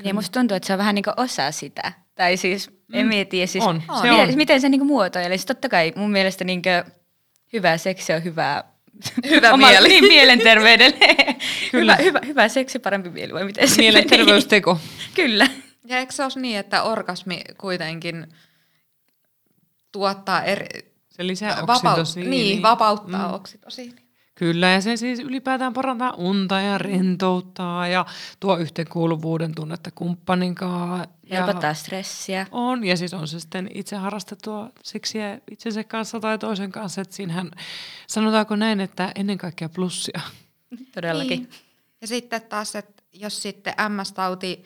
Ja musta tuntuu, että se on vähän niin osa sitä. Tai siis, mm. en mieti, siis On, On. se miten, on. miten se niin muotoilee. Siis totta kai mun mielestä niin hyvä seksi on hyvää Hyvä oma- mieli. Niin, mielenterveydelle. Kyllä. hyvä, hyvä, hyvä seksi, parempi mieli, vai miten se Mielenterveysteko. meni? Kyllä. Ja eikö se ole niin, että orgasmi kuitenkin tuottaa eri... Se lisää Vapau- oksitosiinia. niin, vapauttaa mm. oksitosiinia. Kyllä, ja se siis ylipäätään parantaa unta ja rentouttaa ja tuo yhteenkuuluvuuden tunnetta kumppanin kanssa. Ja Helpottaa stressiä. On, ja siis on se sitten itse harrastettua seksiä itsensä kanssa tai toisen kanssa, että siinähän sanotaanko näin, että ennen kaikkea plussia. Todellakin. Niin. Ja sitten taas, että jos sitten MS-tauti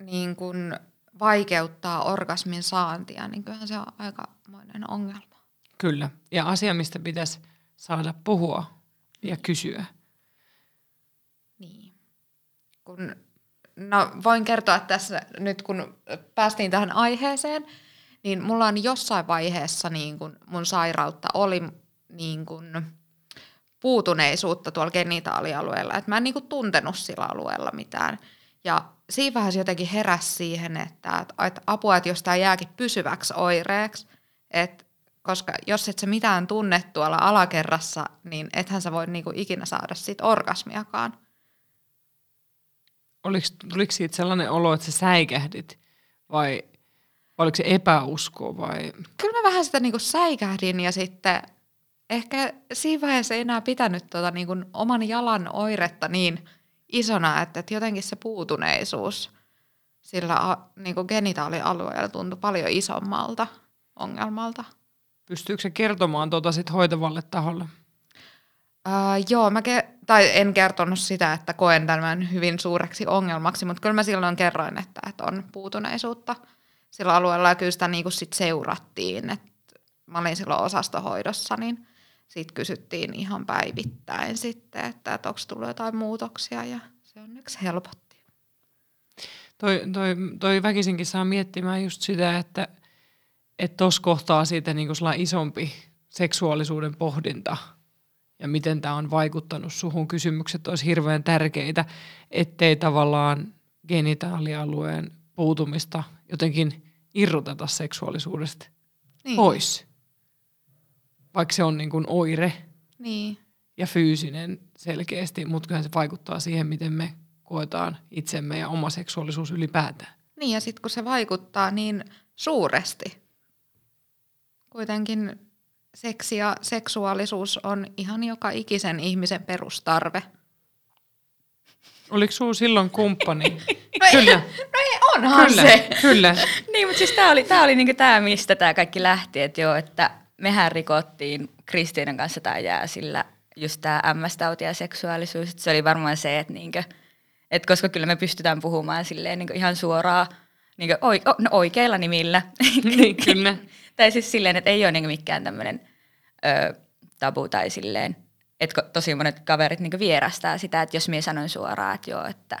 niin kun vaikeuttaa orgasmin saantia, niin kyllähän se on aikamoinen ongelma. Kyllä, ja asia, mistä pitäisi saada puhua ja kysyä. Niin. Kun, no voin kertoa että tässä nyt, kun päästiin tähän aiheeseen, niin mulla on jossain vaiheessa niin kun mun sairautta oli niin kun puutuneisuutta tuolla genitaalialueella. Että mä en niin kun tuntenut sillä alueella mitään. Ja siinä vaiheessa jotenkin heräsi siihen, että, että apua, että jos tämä jääkin pysyväksi oireeksi, että koska jos et sä mitään tunne tuolla alakerrassa, niin ethän sä voi niinku ikinä saada siitä orgasmiakaan. Oliko, tuliko siitä sellainen olo, että sä säikähdit vai, vai oliko se epäusko vai... Kyllä mä vähän sitä niinku säikähdin ja sitten ehkä siinä vaiheessa ei enää pitänyt tota niinku oman jalan oiretta niin isona, että, että jotenkin se puutuneisuus sillä niinku genitaalialueella tuntui paljon isommalta ongelmalta. Pystyykö se kertomaan tuota sit hoitavalle taholle? Uh, joo, mä ke- tai en kertonut sitä, että koen tämän hyvin suureksi ongelmaksi, mutta kyllä mä silloin kerroin, että, että on puutuneisuutta sillä alueella ja kyllä sitä niinku sit seurattiin. Et mä olin silloin osastohoidossa, niin siitä kysyttiin ihan päivittäin sitten, että, että onko tullut jotain muutoksia ja se onneksi helpotti. Toi, toi, toi väkisinkin saa miettimään just sitä, että että tuossa kohtaa siitä sellainen isompi seksuaalisuuden pohdinta ja miten tämä on vaikuttanut suhun. Kysymykset olisi hirveän tärkeitä, ettei tavallaan genitaalialueen puutumista jotenkin irroteta seksuaalisuudesta Niin. pois. vaikka se on niin kuin oire Niin. ja fyysinen selkeästi, mutta kyllähän se vaikuttaa siihen, miten me koetaan itsemme ja oma seksuaalisuus ylipäätään. Niin ja sitten kun se vaikuttaa niin suuresti, kuitenkin seksi ja seksuaalisuus on ihan joka ikisen ihmisen perustarve. Oliko sulla silloin kumppani? No ei- kyllä, No ei, onhan kyllä, se. kyllä. Niin, mutta siis tämä oli, tää oli niinku tää, mistä tämä kaikki lähti, että joo, että mehän rikottiin Kristiinan kanssa tämä jää sillä just tämä MS-tauti ja seksuaalisuus, se oli varmaan se, että niinku, et koska kyllä me pystytään puhumaan silleen niinku ihan suoraan niinku oi, o, no oikeilla nimillä. Niin, kyllä. tai siis silleen, että ei ole niinku mikään tämmöinen tabu tai silleen, että tosi monet kaverit niinku vierastaa sitä, että jos minä sanoin suoraan, että joo, että,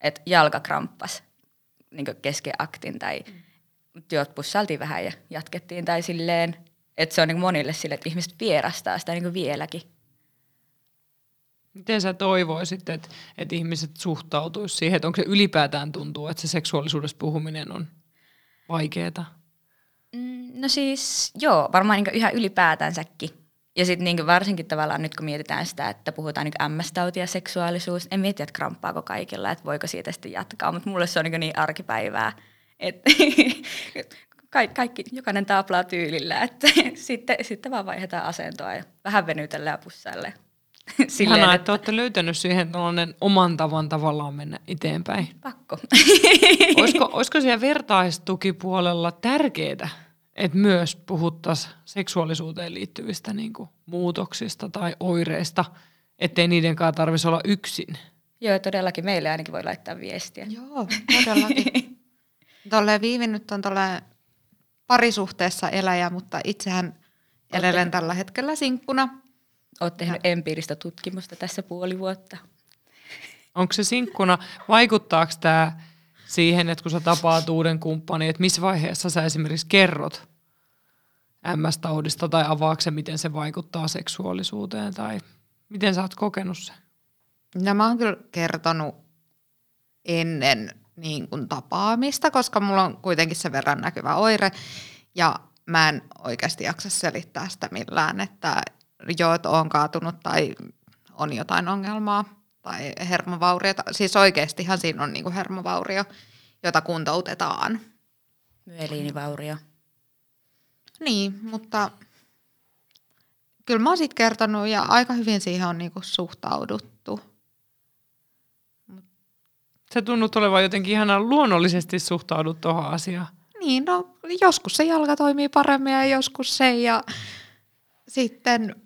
että jalka kramppas niinku kesken aktin tai mm. työt pussaltiin vähän ja jatkettiin tai silleen, että se on niinku monille silleen, että ihmiset vierastaa sitä niinku vieläkin. Miten sä toivoisit, että, että ihmiset suhtautuisivat siihen, että onko se ylipäätään tuntuu, että se seksuaalisuudesta puhuminen on vaikeaa? No siis joo, varmaan niin ihan ylipäätänsäkin. Ja sitten niin varsinkin tavallaan nyt kun mietitään sitä, että puhutaan niin MS-tauti ja seksuaalisuus, en mieti, että kramppaako kaikilla, että voiko siitä sitten jatkaa, mutta mulle se on niin, niin arkipäivää, että kaikki, kaikki, jokainen taaplaa tyylillä, että sitten, sitten vaan vaihdetaan asentoa ja vähän venytellä ja pussaille. Ihanaa, että olette löytänyt siihen tällainen oman tavan tavallaan mennä eteenpäin. Pakko. Olisiko, olisiko siellä vertaistukipuolella tärkeää, että myös puhuttaisiin seksuaalisuuteen liittyvistä niin kuin, muutoksista tai oireista, ettei niiden kanssa tarvitsisi olla yksin? Joo, todellakin meille ainakin voi laittaa viestiä. Joo, todellakin. Tolleen Viivi nyt on tolleen parisuhteessa eläjä, mutta itsehän elelen tällä hetkellä sinkkuna. Olet tehnyt empiiristä tutkimusta tässä puoli vuotta. Onko se sinkkuna, vaikuttaako tämä siihen, että kun sä tapaat uuden kumppanin, että missä vaiheessa sä esimerkiksi kerrot MS-taudista tai avaako se, miten se vaikuttaa seksuaalisuuteen tai miten sä oot kokenut sen? No mä oon kyllä kertonut ennen niin kuin tapaamista, koska mulla on kuitenkin sen verran näkyvä oire. Ja mä en oikeasti jaksa selittää sitä millään, että joo, että oon kaatunut tai on jotain ongelmaa tai hermovauriota. Siis oikeastihan siinä on niin kuin hermovaurio, jota kuntoutetaan. Myeliinivaurio. Niin, mutta kyllä mä oon sit kertonut ja aika hyvin siihen on niinku suhtauduttu. Se tunnut olevan jotenkin ihan luonnollisesti suhtaudut tuohon asiaan. Niin, no joskus se jalka toimii paremmin ja joskus se ja sitten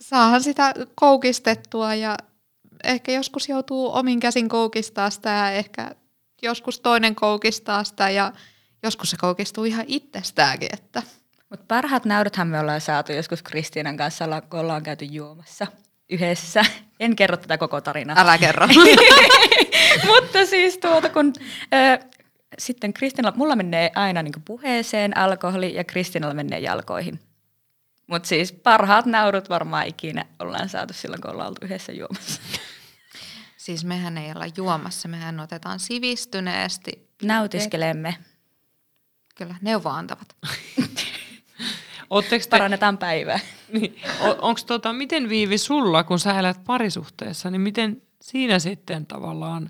saahan sitä koukistettua ja ehkä joskus joutuu omin käsin koukistaa sitä ja ehkä joskus toinen koukistaa sitä ja joskus se koukistuu ihan itsestäänkin, että Mutta parhaat nauruthan me ollaan saatu joskus Kristiinan kanssa, ollaan- kun ollaan käyty juomassa yhdessä. En kerro tätä koko tarinaa. älä kerro. Mutta siis tuota, kun ö, sitten Kristinalla, mulla menee aina niin puheeseen alkoholi ja Kristinalla menee jalkoihin. Mutta siis parhaat naurut varmaan ikinä ollaan saatu silloin, kun ollaan oltu yhdessä juomassa. siis mehän ei olla juomassa, mehän otetaan sivistyneesti. Nautiskelemme, Kyllä, neuvoa antavat. Ootteko te, parannetaan päivää. niin, onko tota, miten Viivi sulla, kun sä elät parisuhteessa, niin miten siinä sitten tavallaan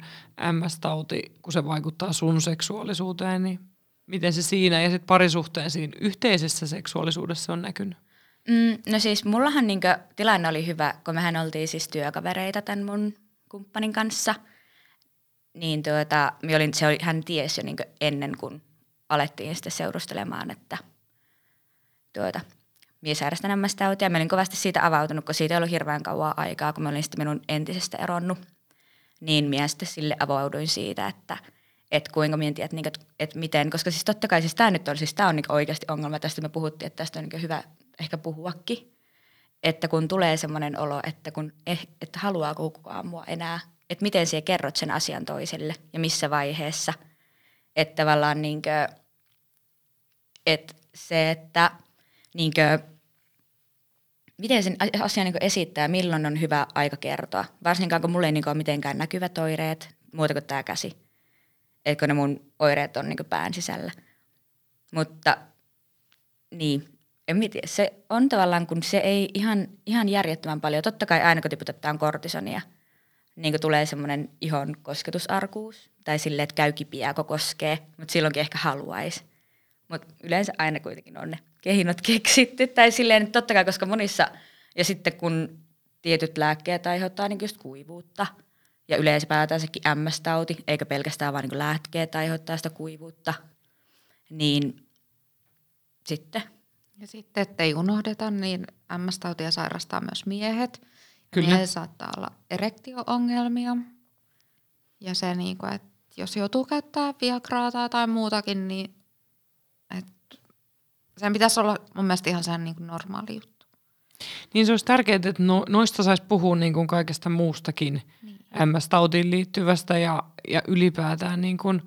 MS-tauti, kun se vaikuttaa sun seksuaalisuuteen, niin miten se siinä ja sitten parisuhteen siinä yhteisessä seksuaalisuudessa on näkynyt? Mm, no siis mullahan niinku tilanne oli hyvä, kun mehän oltiin siis työkavereita tämän mun kumppanin kanssa. Niin tuota, olin, se oli, hän tiesi jo niinku ennen kuin alettiin sitten seurustelemaan, että tuota, minä sairastan MS-tautia. Mä olin kovasti siitä avautunut, kun siitä ei ollut hirveän kauan aikaa, kun mä olin sitten minun entisestä eronnut. Niin minä sitten sille avauduin siitä, että että kuinka tiedä, että, niinku, että miten, koska siis totta kai siis tämä nyt on, siis tämä on niinku oikeasti ongelma, tästä me puhuttiin, että tästä on niinku hyvä ehkä puhuakin, että kun tulee semmoinen olo, että, kun eh, että haluaako kukaan mua enää, että miten sinä kerrot sen asian toiselle ja missä vaiheessa, että tavallaan niinkö, että se, että niinkö, miten sen asian niin esittää, milloin on hyvä aika kertoa. Varsinkaan kun mulla ei niin ole mitenkään näkyvät oireet, muuta kuin tämä käsi. Eikö ne mun oireet on niin pään sisällä. Mutta niin, en tiedä, se on tavallaan, kun se ei ihan, ihan järjettömän paljon, totta kai aina kun tiputetaan kortisonia, niin kuin tulee semmoinen ihon kosketusarkuus, tai silleen, että käy kipiää, kun koskee, mutta silloinkin ehkä haluaisi. Mutta yleensä aina kuitenkin on ne kehinot keksitty, tai silleen, että totta kai, koska monissa, ja sitten kun tietyt lääkkeet aiheuttaa niin just kuivuutta, ja yleensä päätään sekin MS-tauti, eikä pelkästään vain niin lääkkeet aiheuttaa sitä kuivuutta, niin sitten. Ja sitten, ettei unohdeta, niin MS-tautia sairastaa myös miehet. Kyllä. Miehillä saattaa olla erektio-ongelmia. Ja se, niin kuin, että jos joutuu käyttämään Viagraa tai jotain muutakin, niin et sen pitäisi olla mun mielestä ihan sehän niin kuin normaali juttu. Niin se olisi tärkeää, että no, noista saisi puhua niin kuin kaikesta muustakin niin. MS-tautiin liittyvästä ja, ja ylipäätään niin kuin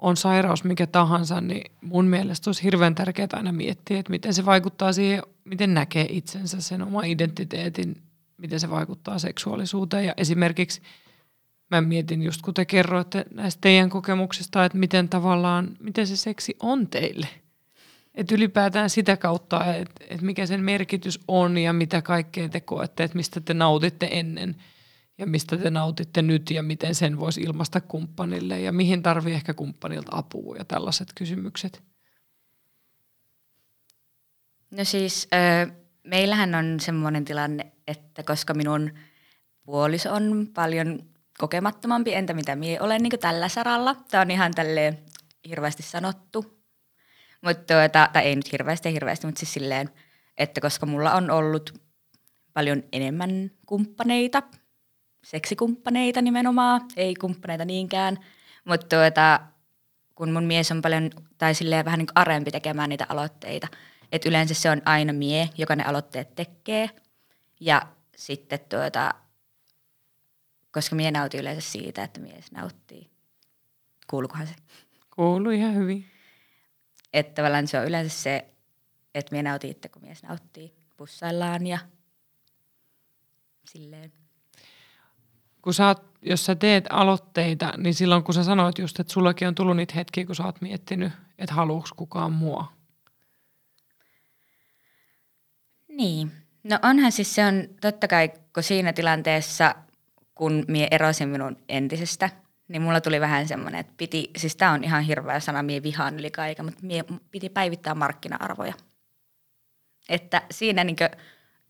on sairaus mikä tahansa, niin mun mielestä olisi hirveän tärkeää aina miettiä, että miten se vaikuttaa siihen, miten näkee itsensä, sen oma identiteetin, miten se vaikuttaa seksuaalisuuteen. Ja esimerkiksi mä mietin just kun te kerroitte näistä teidän kokemuksista, että miten tavallaan, miten se seksi on teille. Että ylipäätään sitä kautta, että, että mikä sen merkitys on ja mitä kaikkea te koette, että mistä te nautitte ennen ja mistä te nautitte nyt ja miten sen voisi ilmaista kumppanille ja mihin tarvii ehkä kumppanilta apua ja tällaiset kysymykset. No siis ö, meillähän on semmoinen tilanne, että koska minun puoliso on paljon kokemattomampi, entä mitä minä olen niin tällä saralla. Tämä on ihan tälleen hirveästi sanottu. Mutta tuota, tai ei nyt hirveästi ja hirveästi, mutta siis silleen, että koska mulla on ollut paljon enemmän kumppaneita, seksikumppaneita nimenomaan, ei kumppaneita niinkään, mutta tuota, kun mun mies on paljon, tai silleen vähän niin kuin arempi tekemään niitä aloitteita, että yleensä se on aina mie, joka ne aloitteet tekee, ja sitten tuota, koska mie nautin yleensä siitä, että mies nauttii. Kuulukohan se? Kuuluu ihan hyvin. Että tavallaan se on yleensä se, että mie nautin itse, kun mies nauttii. Pussaillaan ja silleen. Kun sä oot, jos sä teet aloitteita, niin silloin kun sä sanoit just, että sullakin on tullut niitä hetkiä, kun sä oot miettinyt, että haluuks kukaan mua. Niin. No onhan siis se on totta kai, kun siinä tilanteessa, kun mie erosin minun entisestä, niin mulla tuli vähän semmoinen, että piti, siis tää on ihan hirveä sana, mie vihaan yli kaiken, mutta mie piti päivittää markkina-arvoja. Että siinä niinkö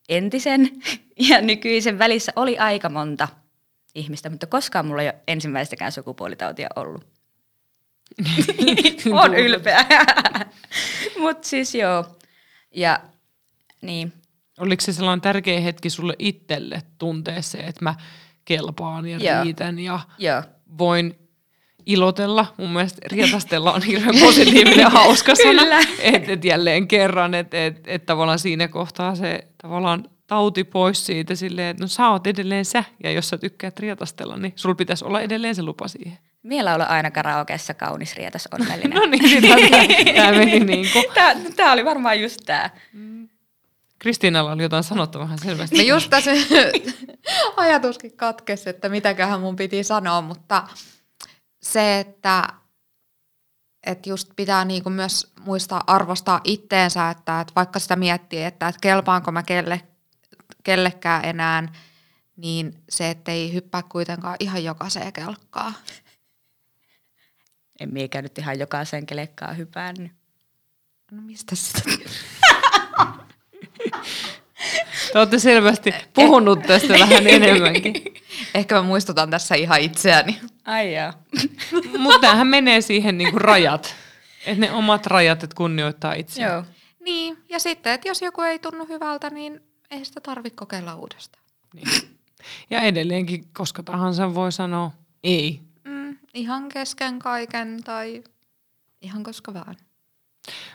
entisen ja nykyisen välissä oli aika monta ihmistä, mutta koskaan mulla ei ole ensimmäistäkään sukupuolitautia ollut. on ylpeä. mutta siis joo. Ja niin, Oliko se sellainen tärkeä hetki sulle itselle tuntea se, että mä kelpaan ja Joo. riitän ja joo. voin ilotella. Mun mielestä rietastella on hirveän positiivinen ja hauska sana. Että et jälleen kerran, että et, et tavallaan siinä kohtaa se tavallaan tauti pois siitä silleen, että no sä oot edelleen sä. Ja jos sä tykkäät rietastella, niin sulla pitäisi olla edelleen se lupa siihen. Miellä olla aina karaokeessa kaunis, rietas, onnellinen. No niin, sitä tämä meni niin kuin. Tää, tää oli varmaan just tää. Kristiinalla oli jotain sanottavaa selvästi. No just tässä ajatuskin katkesi, että mitäköhän mun piti sanoa, mutta se, että, että just pitää niinku myös muistaa arvostaa itteensä, että, että vaikka sitä miettii, että, että kelpaanko mä kelle, kellekään enää, niin se, ettei hyppää kuitenkaan ihan jokaiseen kelkkaan. En miekään nyt ihan jokaisen kelekkaan hypännyt. No mistä sitä? Te olette selvästi puhunut tästä vähän enemmänkin. Ehkä mä muistutan tässä ihan itseäni. Ai jaa. Mutta tämähän menee siihen niinku rajat. Että ne omat rajat, että kunnioittaa itseään. Joo. Niin, ja sitten, että jos joku ei tunnu hyvältä, niin ei sitä tarvitse kokeilla uudestaan. Niin. Ja edelleenkin koska tahansa voi sanoa ei. Mm, ihan kesken kaiken tai ihan koska vaan.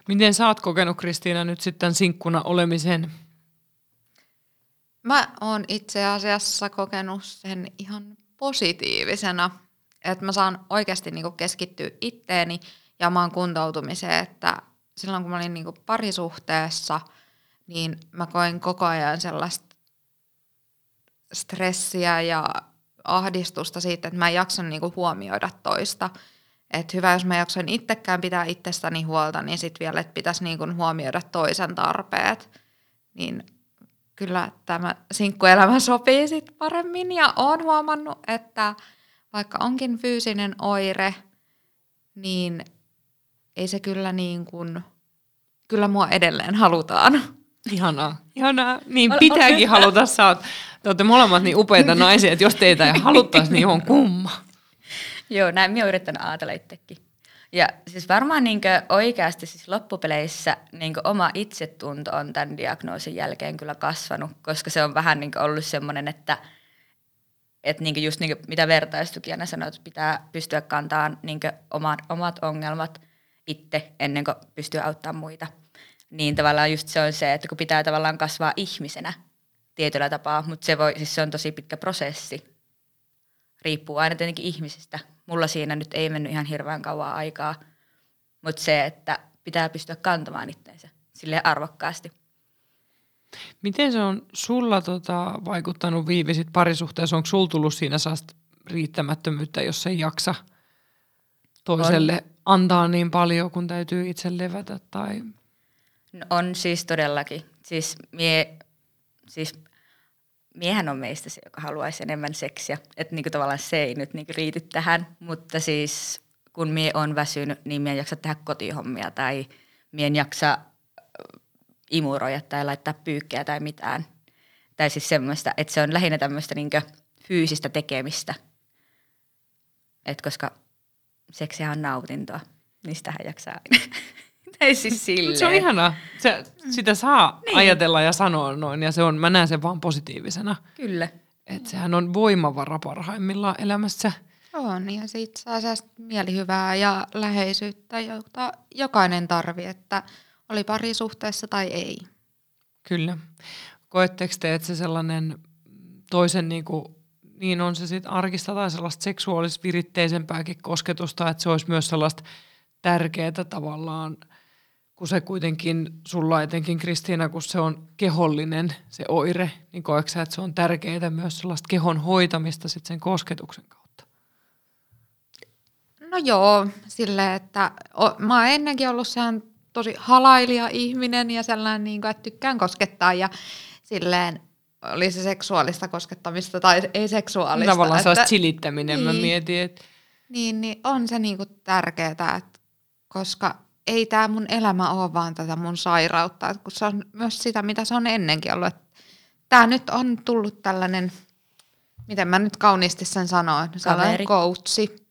Miten sä oot kokenut Kristiina nyt sitten sinkkuna olemisen? Mä oon itse asiassa kokenut sen ihan positiivisena, että mä saan oikeasti niinku keskittyä itteeni ja omaan kuntoutumiseen, että silloin kun mä olin niinku parisuhteessa, niin mä koin koko ajan sellaista stressiä ja ahdistusta siitä, että mä en jaksanut niinku huomioida toista. Et hyvä, jos mä jaksoin itsekään pitää itsestäni huolta, niin sitten vielä, että pitäisi niin kuin huomioida toisen tarpeet. Niin kyllä tämä sinkkuelämä sopii sit paremmin ja olen huomannut, että vaikka onkin fyysinen oire, niin ei se kyllä niin kuin, kyllä mua edelleen halutaan. Ihanaa. Ihanaa. Niin pitääkin haluta. Sä oot, te olette molemmat niin upeita naisia, että jos teitä ei haluttaisi, niin on kumma. Joo, näin minä olen yrittänyt ajatella itsekin. Ja siis varmaan niin oikeasti siis loppupeleissä niin oma itsetunto on tämän diagnoosin jälkeen kyllä kasvanut, koska se on vähän niin ollut semmoinen, että, että niin just niin mitä vertaistukijana sanoi, että pitää pystyä kantamaan niin omat, omat ongelmat itse ennen kuin pystyy auttamaan muita. Niin tavallaan just se on se, että kun pitää tavallaan kasvaa ihmisenä tietyllä tapaa, mutta se, voi, siis se on tosi pitkä prosessi. Riippuu aina tietenkin ihmisistä, mulla siinä nyt ei mennyt ihan hirveän kauan aikaa, mutta se, että pitää pystyä kantamaan itteensä sille arvokkaasti. Miten se on sulla tota, vaikuttanut viivisit parisuhteessa? Onko sulla tullut siinä saasta riittämättömyyttä, jos ei jaksa toiselle on. antaa niin paljon, kun täytyy itse levätä? Tai... No on siis todellakin. Siis, mie, siis miehän on meistä se, joka haluaisi enemmän seksiä. Että niinku tavallaan se ei nyt niinku riity tähän, mutta siis kun mie on väsynyt, niin mie en jaksa tehdä kotihommia tai mie en jaksa imuroida tai laittaa pyykkää tai mitään. Tai siis semmoista, että se on lähinnä tämmöistä niinku fyysistä tekemistä. Et koska seksiä on nautintoa, niin sitähän jaksaa aina. Ei siis silleen. Se on ihanaa. Se, sitä saa niin. ajatella ja sanoa noin, ja se on, mä näen sen vaan positiivisena. Kyllä. Että sehän on voimavara parhaimmillaan elämässä. On, ja siitä saa mielihyvää ja läheisyyttä, jota jokainen tarvii, että oli parisuhteessa tai ei. Kyllä. Koetteko te, että se sellainen toisen niin kuin, niin on se sitten arkista tai sellaista seksuaalis-viritteisempääkin kosketusta, että se olisi myös sellaista tärkeää tavallaan – kun se kuitenkin sulla etenkin Kristiina, kun se on kehollinen se oire, niin koetko sä, että se on tärkeää myös sellaista kehon hoitamista sit sen kosketuksen kautta? No joo, sille että o, mä oon ennenkin ollut sehän tosi halailija ihminen ja sellainen, niin kuin, että tykkään koskettaa ja silleen oli se seksuaalista koskettamista tai ei seksuaalista. Tavallaan sellaista silittäminen, niin, mä mietin, että... Niin, niin on se niin kuin tärkeää, että koska ei tämä mun elämä ole vaan tätä mun sairautta, kun se on myös sitä, mitä se on ennenkin ollut. Tämä nyt on tullut tällainen, miten mä nyt kauniisti sen sanoin, sellainen coachi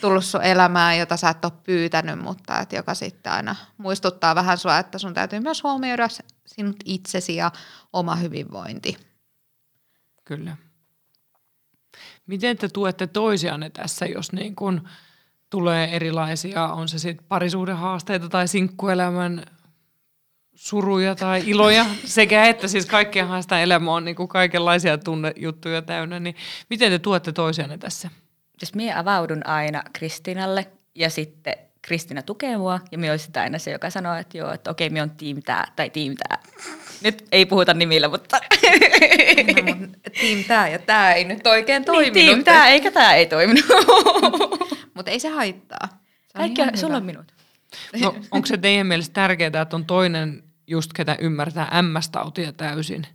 tullut sun elämään, jota sä et ole pyytänyt, mutta et joka sitten aina muistuttaa vähän sua, että sun täytyy myös huomioida sinut itsesi ja oma hyvinvointi. Kyllä. Miten te tuette toisianne tässä, jos niin kun tulee erilaisia, on se sitten parisuhdehaasteita tai sinkkuelämän suruja tai iloja sekä että siis kaikkienhan sitä elämä on niin kuin kaikenlaisia tunnejuttuja täynnä, niin miten te tuotte toisianne tässä? Jos minä avaudun aina Kristinalle ja sitten Kristina tukee mua ja minä olisin aina se, joka sanoo, että joo, että okei, minä on tiim tää tai tiim tää. Nyt ei puhuta nimillä, mutta... No, tiim tää ja tää ei nyt oikein niin, toiminut. Niin, tiim tää eikä tää ei toiminut. Mutta ei se haittaa. Se Kaikki on sulla on minut. No, onko se teidän mielestä tärkeää, että on toinen just ketä ymmärtää MS-tautia täysin,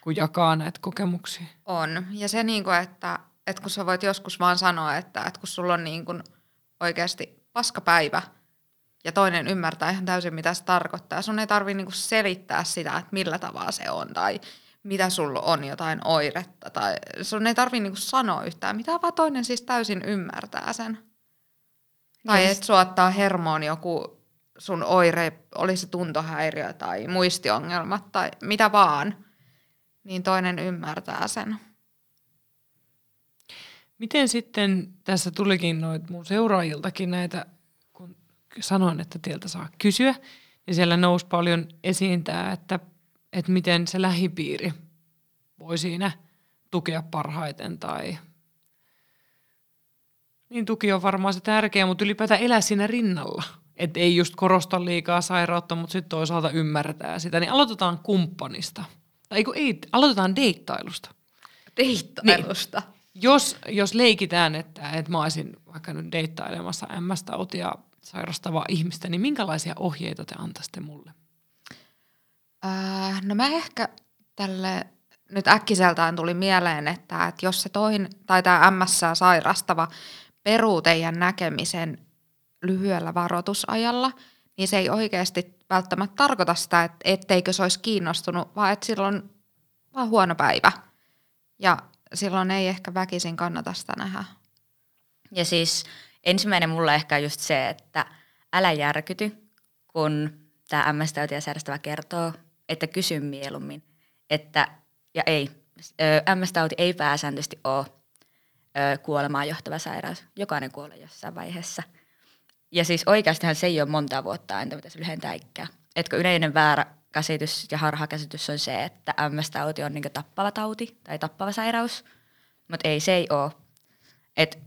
kun jakaa näitä kokemuksia? On. Ja se, niin kuin, että, että kun sä voit joskus vaan sanoa, että, että kun sulla on niin kuin oikeasti paskapäivä ja toinen ymmärtää ihan täysin, mitä se tarkoittaa. Sun ei tarvitse niin selittää sitä, että millä tavalla se on tai mitä sulla on jotain oiretta. Tai sun ei tarvitse niin sanoa yhtään mitä, vaan toinen siis täysin ymmärtää sen. Tai että suottaa hermoon joku sun oire, oli se tuntohäiriö tai muistiongelmat tai mitä vaan, niin toinen ymmärtää sen. Miten sitten, tässä tulikin noit mun seuraajiltakin näitä, kun sanoin, että teiltä saa kysyä, niin siellä nousi paljon esiin tämä, että, että miten se lähipiiri voi siinä tukea parhaiten tai niin tuki on varmaan se tärkeä, mutta ylipäätään elää siinä rinnalla. Että ei just korosta liikaa sairautta, mutta sitten toisaalta ymmärtää sitä. Niin aloitetaan kumppanista. Tai ei, ei aloitetaan deittailusta. Deittailusta? Niin. Jos, jos leikitään, että, että mä olisin vaikka nyt deittailemassa MS-tautia sairastavaa ihmistä, niin minkälaisia ohjeita te antaisitte mulle? Äh, no mä ehkä tälle nyt äkkiseltään tuli mieleen, että, että jos se toin, tai tämä MS sairastava peruu teidän näkemisen lyhyellä varoitusajalla, niin se ei oikeasti välttämättä tarkoita sitä, että etteikö se olisi kiinnostunut, vaan että silloin vaan huono päivä. Ja silloin ei ehkä väkisin kannata sitä nähdä. Ja siis ensimmäinen mulla ehkä on just se, että älä järkyty, kun tämä MS-tautia kertoo, että kysy mieluummin. Että, ja ei, MS-tauti ei pääsääntöisesti ole kuolemaan johtava sairaus. Jokainen kuolee jossain vaiheessa. Ja siis oikeastihan se ei ole monta vuotta entä mitä se lyhentää ikää. Etkö yleinen väärä käsitys ja harhakäsitys on se, että MS-tauti on niin tappava tauti tai tappava sairaus, mutta ei se ei ole. Et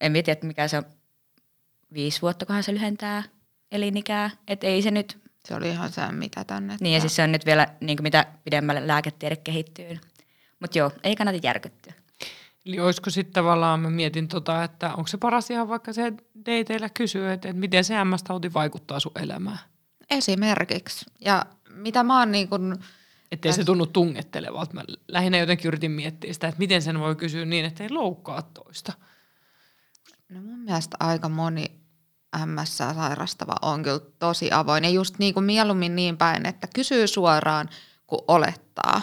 en tiedä, että mikä se on, viisi vuotta, kunhan se lyhentää elinikää. Että ei se nyt... Se oli ihan se, mitä tänne. Niin ja siis se on nyt vielä, niin kuin mitä pidemmälle lääketiede kehittyy. Mutta joo, ei kannata järkyttyä. Eli olisiko sitten tavallaan, mä mietin tota, että onko se paras ihan vaikka se dateilla kysyä, että, että miten se MS-tauti vaikuttaa sun elämään? Esimerkiksi. Ja mitä mä oon niin kun... Että se tunnu tungettelevalta. Mä lähinnä jotenkin yritin miettiä sitä, että miten sen voi kysyä niin, että ei loukkaa toista. No mun mielestä aika moni MS sairastava on kyllä tosi avoin. Ja just niin kuin mieluummin niin päin, että kysyy suoraan, kun olettaa.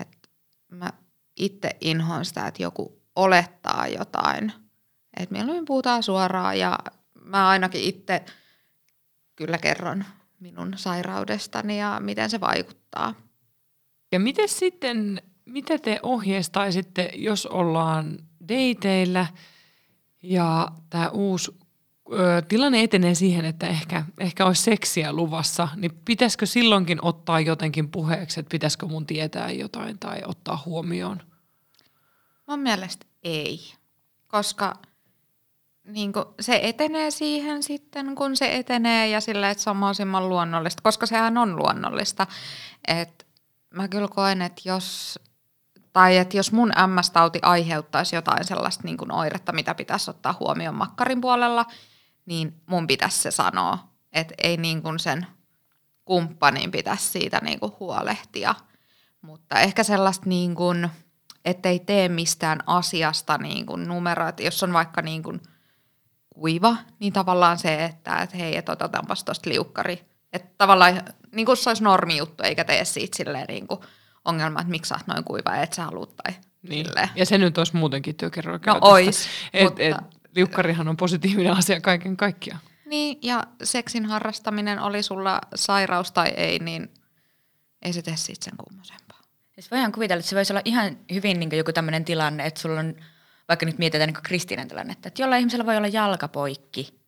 Et mä itse inhoan sitä, että joku olettaa jotain. Et mieluummin puhutaan suoraan ja mä ainakin itse kyllä kerron minun sairaudestani ja miten se vaikuttaa. Ja miten sitten, mitä te ohjeistaisitte, jos ollaan dateilla ja tämä uusi tilanne etenee siihen, että ehkä, ehkä olisi seksiä luvassa, niin pitäisikö silloinkin ottaa jotenkin puheeksi, että pitäisikö mun tietää jotain tai ottaa huomioon? Mun mielestä ei, koska niin se etenee siihen sitten, kun se etenee ja sillä, että se on mahdollisimman luonnollista, koska sehän on luonnollista. Et mä kyllä koen, että jos, tai että jos mun MS-tauti aiheuttaisi jotain sellaista niin oiretta, mitä pitäisi ottaa huomioon makkarin puolella, niin mun pitäisi se sanoa, että ei niin kuin sen kumppanin pitäisi siitä niin kuin huolehtia. Mutta ehkä sellaista niin kuin, ettei tee mistään asiasta niin kuin numeroa, että jos on vaikka niin kuin – kuiva, niin tavallaan se, että et hei, että otetaanpas tuosta liukkari. Että tavallaan niin kuin se olisi juttu, eikä tee siitä silleen niin kuin ongelma, että miksi sä oot noin kuiva, et sä haluut tai niin. Ja se nyt olisi muutenkin työkerroilla No ois. Et, mutta... et, liukkarihan on positiivinen asia kaiken kaikkiaan. Niin, ja seksin harrastaminen oli sulla sairaus tai ei, niin ei se tee siitä sen kummosempaa. Siis voidaan kuvitella, että se voisi olla ihan hyvin niin joku tämmöinen tilanne, että sulla on vaikka nyt mietitään niin Kristiinan tilannetta, että jollain ihmisellä voi olla jalkapoikki,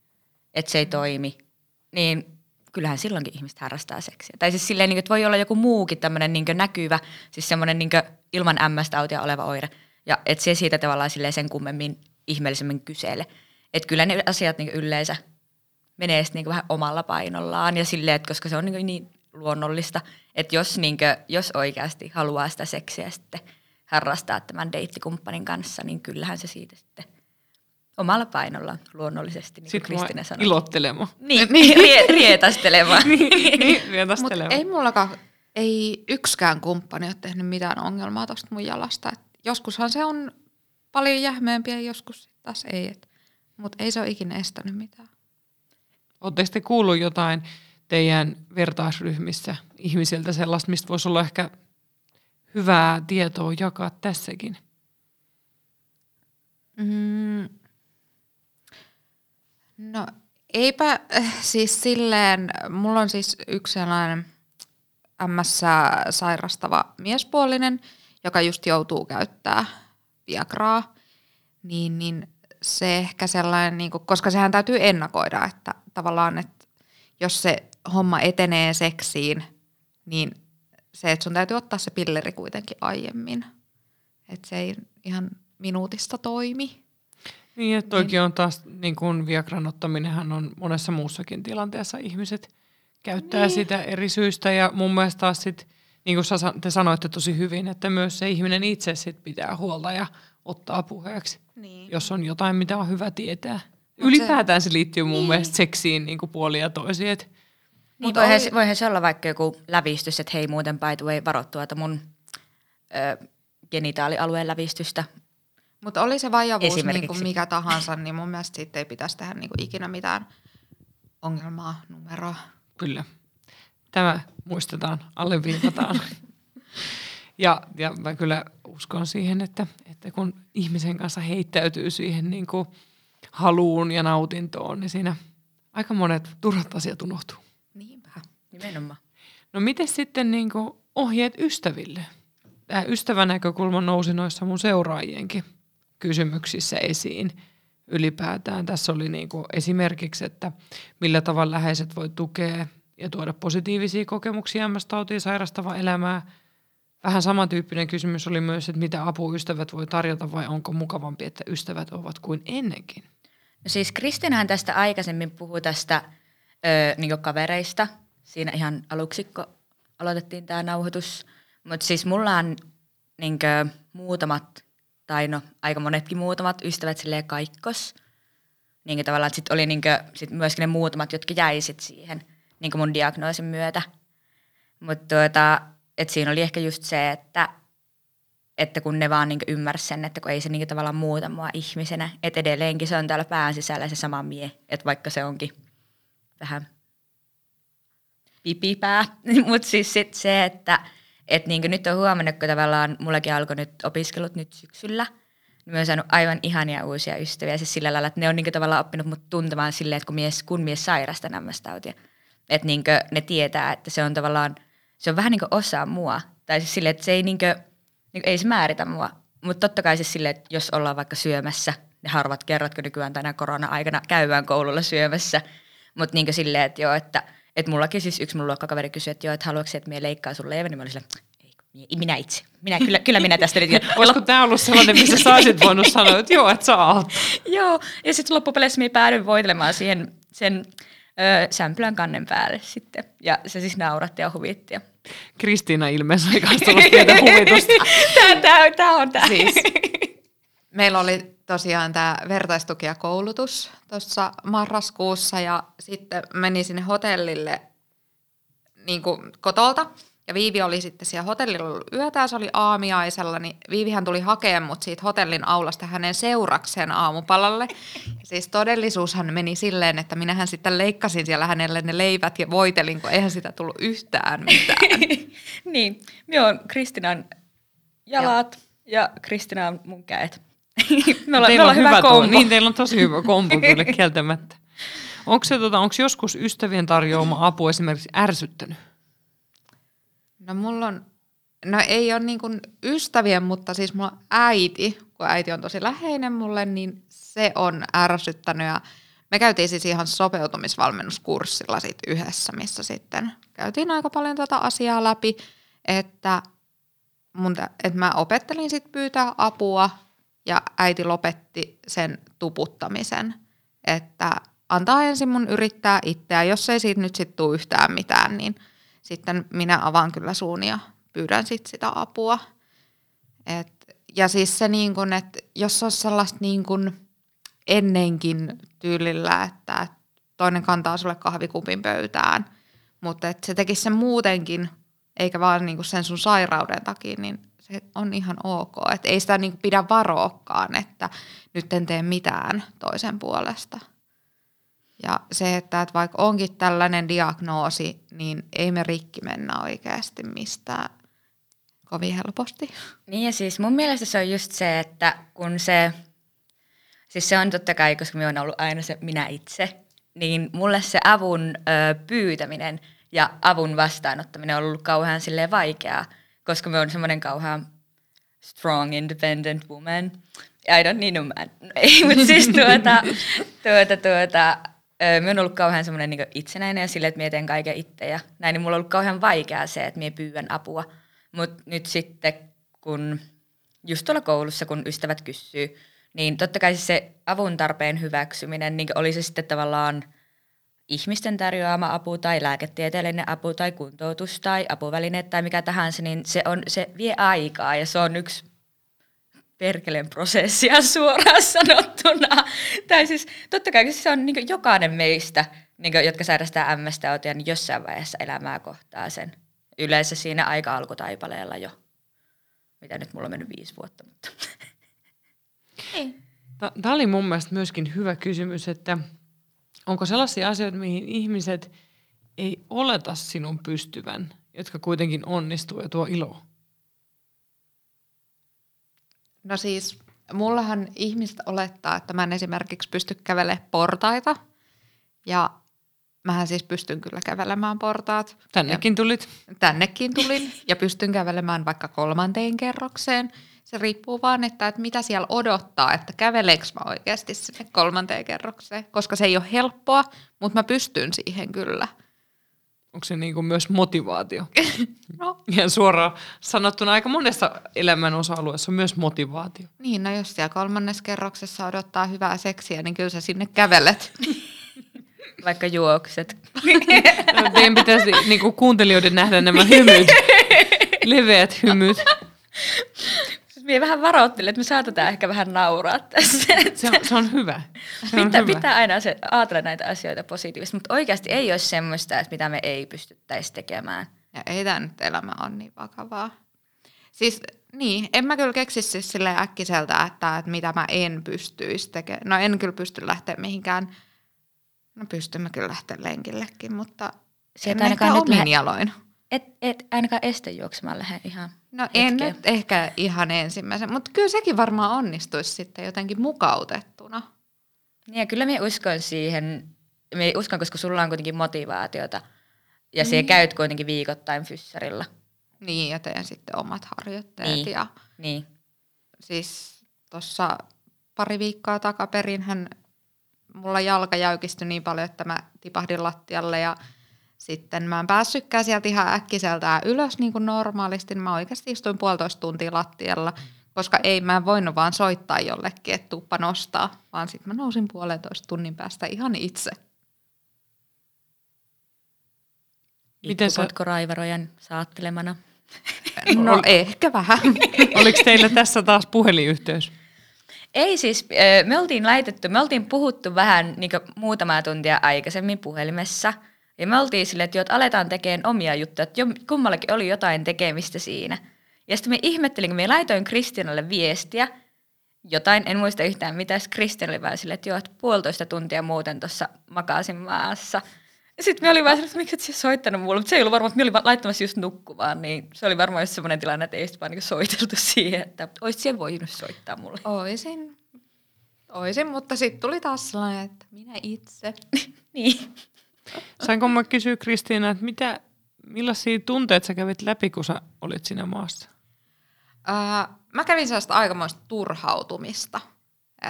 että se ei toimi, niin kyllähän silloinkin ihmiset harrastaa seksiä. Tai siis silleen, niin että voi olla joku muukin tämmöinen niin näkyvä, siis semmoinen niin ilman MS-tautia oleva oire. Ja että se siitä tavallaan silleen sen kummemmin ihmeellisemmin kysele. Että kyllä ne asiat niin yleensä menee sitten niin vähän omalla painollaan ja silleen, että koska se on niin, niin luonnollista, että jos, niin kuin, jos oikeasti haluaa sitä seksiä sitten – harrastaa tämän deittikumppanin kanssa, niin kyllähän se siitä sitten omalla painolla luonnollisesti, niin sitten Kristine sanoi. ilottelema. Niin, niin rie, rietastelema. niin, niin rietastelema. Mut ei mullakaan, ei yksikään kumppani ole tehnyt mitään ongelmaa tuosta mun jalasta. Et joskushan se on paljon jähmeempiä ja joskus taas ei. Mutta ei se ole ikinä estänyt mitään. Oletteko te kuullut jotain teidän vertaisryhmissä ihmisiltä sellaista, mistä voisi olla ehkä hyvää tietoa jakaa tässäkin? Mm. No eipä äh, siis silleen, mulla on siis yksi sellainen MS sairastava miespuolinen, joka just joutuu käyttää Viagraa, niin, niin se ehkä sellainen, niin kuin, koska sehän täytyy ennakoida, että tavallaan, että jos se homma etenee seksiin, niin se, että sun täytyy ottaa se pilleri kuitenkin aiemmin. Että se ei ihan minuutista toimi. Niin, että toikin niin. on taas, niin kuin Viagran ottaminenhan on monessa muussakin tilanteessa ihmiset käyttää niin. sitä eri syistä ja mun mielestä taas sit, niin kuin te sanoitte tosi hyvin, että myös se ihminen itse sit pitää huolta ja ottaa puheeksi, Niin. jos on jotain, mitä on hyvä tietää. Mut Ylipäätään se, liittyy mun Niin. mielestä seksiin niin kuin puolin ja toisin. Niin voihan, oli- se- voihan se olla vaikka joku lävistys, että hei muuten by the way, varo tuota mun ö, genitaalialueen lävistystä. Mutta oli se vajavuus niin kuin mikä tahansa, niin mun mielestä siitä ei pitäisi tehdä niin kuin ikinä mitään ongelmaa, numeroa. Kyllä. Tämä muistetaan, alleviivataan. ja, ja mä kyllä uskon siihen, että, että kun ihmisen kanssa heittäytyy siihen niin kuin haluun ja nautintoon, niin siinä aika monet turhat asiat unohtuu. Niinpä. Nimenomaan. No miten sitten niin kuin ohjeet ystäville? Tämä ystävän näkökulma nousi noissa mun seuraajienkin kysymyksissä esiin ylipäätään. Tässä oli niin kuin esimerkiksi, että millä tavalla läheiset voi tukea ja tuoda positiivisia kokemuksia MS-tautiin sairastava elämää. Vähän samantyyppinen kysymys oli myös, että mitä apua ystävät voi tarjota vai onko mukavampi, että ystävät ovat kuin ennenkin. Siis Kristinähän tästä aikaisemmin puhui tästä ö, niin kavereista. Siinä ihan aluksi, kun aloitettiin tämä nauhoitus. Mutta siis mulla on niin muutamat, tai no aika monetkin muutamat ystävät silleen kaikkos. Niin tavallaan, että sit oli niin sit myöskin ne muutamat, jotka jäi sit siihen niin mun diagnoosin myötä. Mutta tuota, et siinä oli ehkä just se, että että kun ne vaan niin ymmärsivät sen, että kun ei se niin tavallaan muuta mua ihmisenä, että edelleenkin se on täällä pään sisällä se sama mie, että vaikka se onkin vähän pipipää, mutta siis sit se, että et niin nyt on huomannut, kun tavallaan mullakin alkoi nyt opiskelut nyt syksyllä, niin mä oon saanut aivan ihania uusia ystäviä, siis sillä lailla, että ne on niin tavallaan oppinut mut tuntemaan silleen, että kun mies, kun mies sairastaa nämmästautia, että niin ne tietää, että se on tavallaan, se on vähän niin kuin osa mua, tai siis silleen, että se ei niin kuin, niin ei se määritä mua. Mutta totta kai siis silleen, että jos ollaan vaikka syömässä, ne harvat kerrat, kun nykyään tänä korona-aikana käydään koululla syömässä, mutta niin silleen, että joo, että et mullakin siis yksi mun luokkakaveri kysyi, että joo, että haluatko että me leikkaa sun leivän, niin mä olin silleen, minä itse. Minä, kyllä, kyllä minä tästä nyt. Olisiko tämä ollut sellainen, missä sä olisit voinut sanoa, että joo, että saa joo, ja sitten loppupeleissä minä päädyin voitelemaan siihen sen ö, sämpylän kannen päälle sitten. Ja se siis nauratti ja huvitti. Ja... Kristiina kanssa tullut pientä huvitusta. Tää, tää, tää on tää. Siis, meillä oli tosiaan tämä vertaistukijakoulutus tuossa marraskuussa ja sitten meni sinne hotellille niin kuin kotolta. Ja Viivi oli sitten siellä hotellilla ollut yötä se oli aamiaisella, niin Viivihän tuli hakemaan mut siitä hotellin aulasta hänen seurakseen aamupalalle. Ja siis todellisuushan meni silleen, että minähän sitten leikkasin siellä hänelle ne leivät ja voitelin, kun eihän sitä tullut yhtään mitään. niin, minä on Kristinan jalat ja, ja Kristina on mun käet. me ollaan, me teillä ollaan on hyvä tuo- kombo. Niin, teillä on tosi hyvä kombo kyllä kieltämättä. Onko se tota, onko joskus ystävien tarjoama apu esimerkiksi ärsyttänyt? No mulla on, no ei ole niin kuin ystävien, mutta siis mulla äiti, kun äiti on tosi läheinen mulle, niin se on ärsyttänyt ja me käytiin siis ihan sopeutumisvalmennuskurssilla sit yhdessä, missä sitten käytiin aika paljon tätä asiaa läpi, että, mun, tä- että mä opettelin sitten pyytää apua ja äiti lopetti sen tuputtamisen, että antaa ensin mun yrittää itseä, jos ei siitä nyt sitten tule yhtään mitään, niin sitten minä avaan kyllä suun ja pyydän sit sitä apua. Et, ja siis se niin kun, että jos olisi sellaista niin kun ennenkin tyylillä, että toinen kantaa sulle kahvikupin pöytään, mutta että se tekisi sen muutenkin, eikä vaan niin sen sun sairauden takia, niin se on ihan ok. Et ei sitä niin pidä varoakaan, että nyt en tee mitään toisen puolesta. Ja se, että, että vaikka onkin tällainen diagnoosi, niin ei me rikki mennä oikeasti mistään kovin helposti. Niin ja siis mun mielestä se on just se, että kun se, siis se on totta kai, koska minä on ollut aina se minä itse, niin mulle se avun ö, pyytäminen ja avun vastaanottaminen on ollut kauhean silleen vaikeaa, koska me on semmoinen kauhean strong, independent woman. I don't need a man. No Ei, mutta siis tuota, tuota, tuota, ö, me on ollut kauhean semmoinen niin itsenäinen ja silleen, että mie teen kaiken itse ja näin, niin mulla on ollut kauhean vaikeaa se, että mie pyydän apua. Mutta nyt sitten, kun just tuolla koulussa, kun ystävät kysyy, niin totta kai se avun tarpeen hyväksyminen, niin oli se sitten tavallaan ihmisten tarjoama apu tai lääketieteellinen apu tai kuntoutus tai apuvälineet tai mikä tahansa, niin se, on, se vie aikaa ja se on yksi perkeleen prosessia suoraan sanottuna. Tai siis totta kai se on niin jokainen meistä, niin kuin, jotka sairastaa MS-tautia, niin jossain vaiheessa elämää kohtaa sen. Yleensä siinä aika alkutaipaleella jo. Mitä nyt mulla on mennyt viisi vuotta, mutta... Tämä oli mun mielestä myöskin hyvä kysymys, että onko sellaisia asioita, mihin ihmiset ei oleta sinun pystyvän, jotka kuitenkin onnistuu ja tuo iloa? No siis, mullahan ihmiset olettaa, että mä en esimerkiksi pysty kävelemään portaita. Ja mähän siis pystyn kyllä kävelemään portaat. Tännekin tulit. Tännekin tulin ja pystyn kävelemään vaikka kolmanteen kerrokseen. Se riippuu vaan, että, että mitä siellä odottaa, että käveleekö mä oikeasti sinne kolmanteen kerrokseen. Koska se ei ole helppoa, mutta mä pystyn siihen kyllä. Onko se niin kuin myös motivaatio? No. Ihan suoraan sanottuna aika monessa elämän osa-alueessa on myös motivaatio. Niin, no jos siellä kolmannessa kerroksessa odottaa hyvää seksiä, niin kyllä sä sinne kävelet. Vaikka juokset. Teidän pitäisi niin kuin kuuntelijoiden nähdä nämä hymyt, leveät hymyt. Minä vähän varoittelin, että me saatetaan ehkä vähän nauraa tässä. Se on, se on hyvä. Se on pitää, hyvä. pitää aina se, ajatella näitä asioita positiivisesti, mutta oikeasti ei ole semmoista, että mitä me ei pystyttäisi tekemään. Ja ei tämä nyt elämä on niin vakavaa. Siis niin, en mä kyllä keksisi siis silleen äkkiseltä, että, että mitä mä en pystyisi tekemään. No en kyllä pysty lähteä mihinkään. No pystymme kyllä lähteä lenkillekin, mutta Se, en ehkä nyt omin lähde- jaloin. Et, et ainakaan este juoksemaan lähde ihan No en hetkeen. nyt ehkä ihan ensimmäisen, mutta kyllä sekin varmaan onnistuisi sitten jotenkin mukautettuna. Niin ja kyllä minä uskon siihen, minä uskon, koska sulla on kuitenkin motivaatiota. Ja Niin. siellä käyt kuitenkin viikoittain fyssarilla. Niin, ja teen sitten omat harjoitteet. Niin. Ja Niin. siis tuossa pari viikkoa takaperin hän, mulla jalka jäykistyi niin paljon, että mä tipahdin lattialle ja sitten mä en päässytkään sieltä ihan äkkiseltään ylös niin kuin normaalisti. Mä oikeasti istuin puolitoista tuntia lattialla, koska ei mä en voinut vaan soittaa jollekin, että tuuppa nostaa, vaan sitten mä nousin puolentoista tunnin päästä ihan itse. Miten sä- raivarojan saattelemana? No ehkä vähän. Oliko teillä tässä taas puhelinyhteys? Ei siis, me oltiin laitettu, me oltiin puhuttu vähän niin muutamaa tuntia aikaisemmin puhelimessa. Ja me oltiin silleen, että, jo, että aletaan tekemään omia juttuja, että jo, kummallakin oli jotain tekemistä siinä. Ja sitten me ihmettelin, kun me laitoin Kristianalle viestiä, jotain, en muista yhtään mitä, sitten Kristian oli vaan silleen, että joo, että puolitoista tuntia muuten tuossa makasin maassa. Ja sitten me oli vaan että miksi et sä soittanut mulle, mutta se ei ollut varmaan, että me olin vaan laittamassa just nukkumaan, niin se oli varmaan just semmoinen tilanne, että ei just vaan niin soiteltu siihen, että olisit siellä voinut soittaa mulle. Oisin. Oisin, mutta sitten tuli taas sellainen, että minä itse. niin. Sainko mä kysyä Kristiina, että mitä, millaisia tunteita sä kävit läpi, kun sä olit siinä maassa? Ää, mä kävin sellaista aikamoista turhautumista.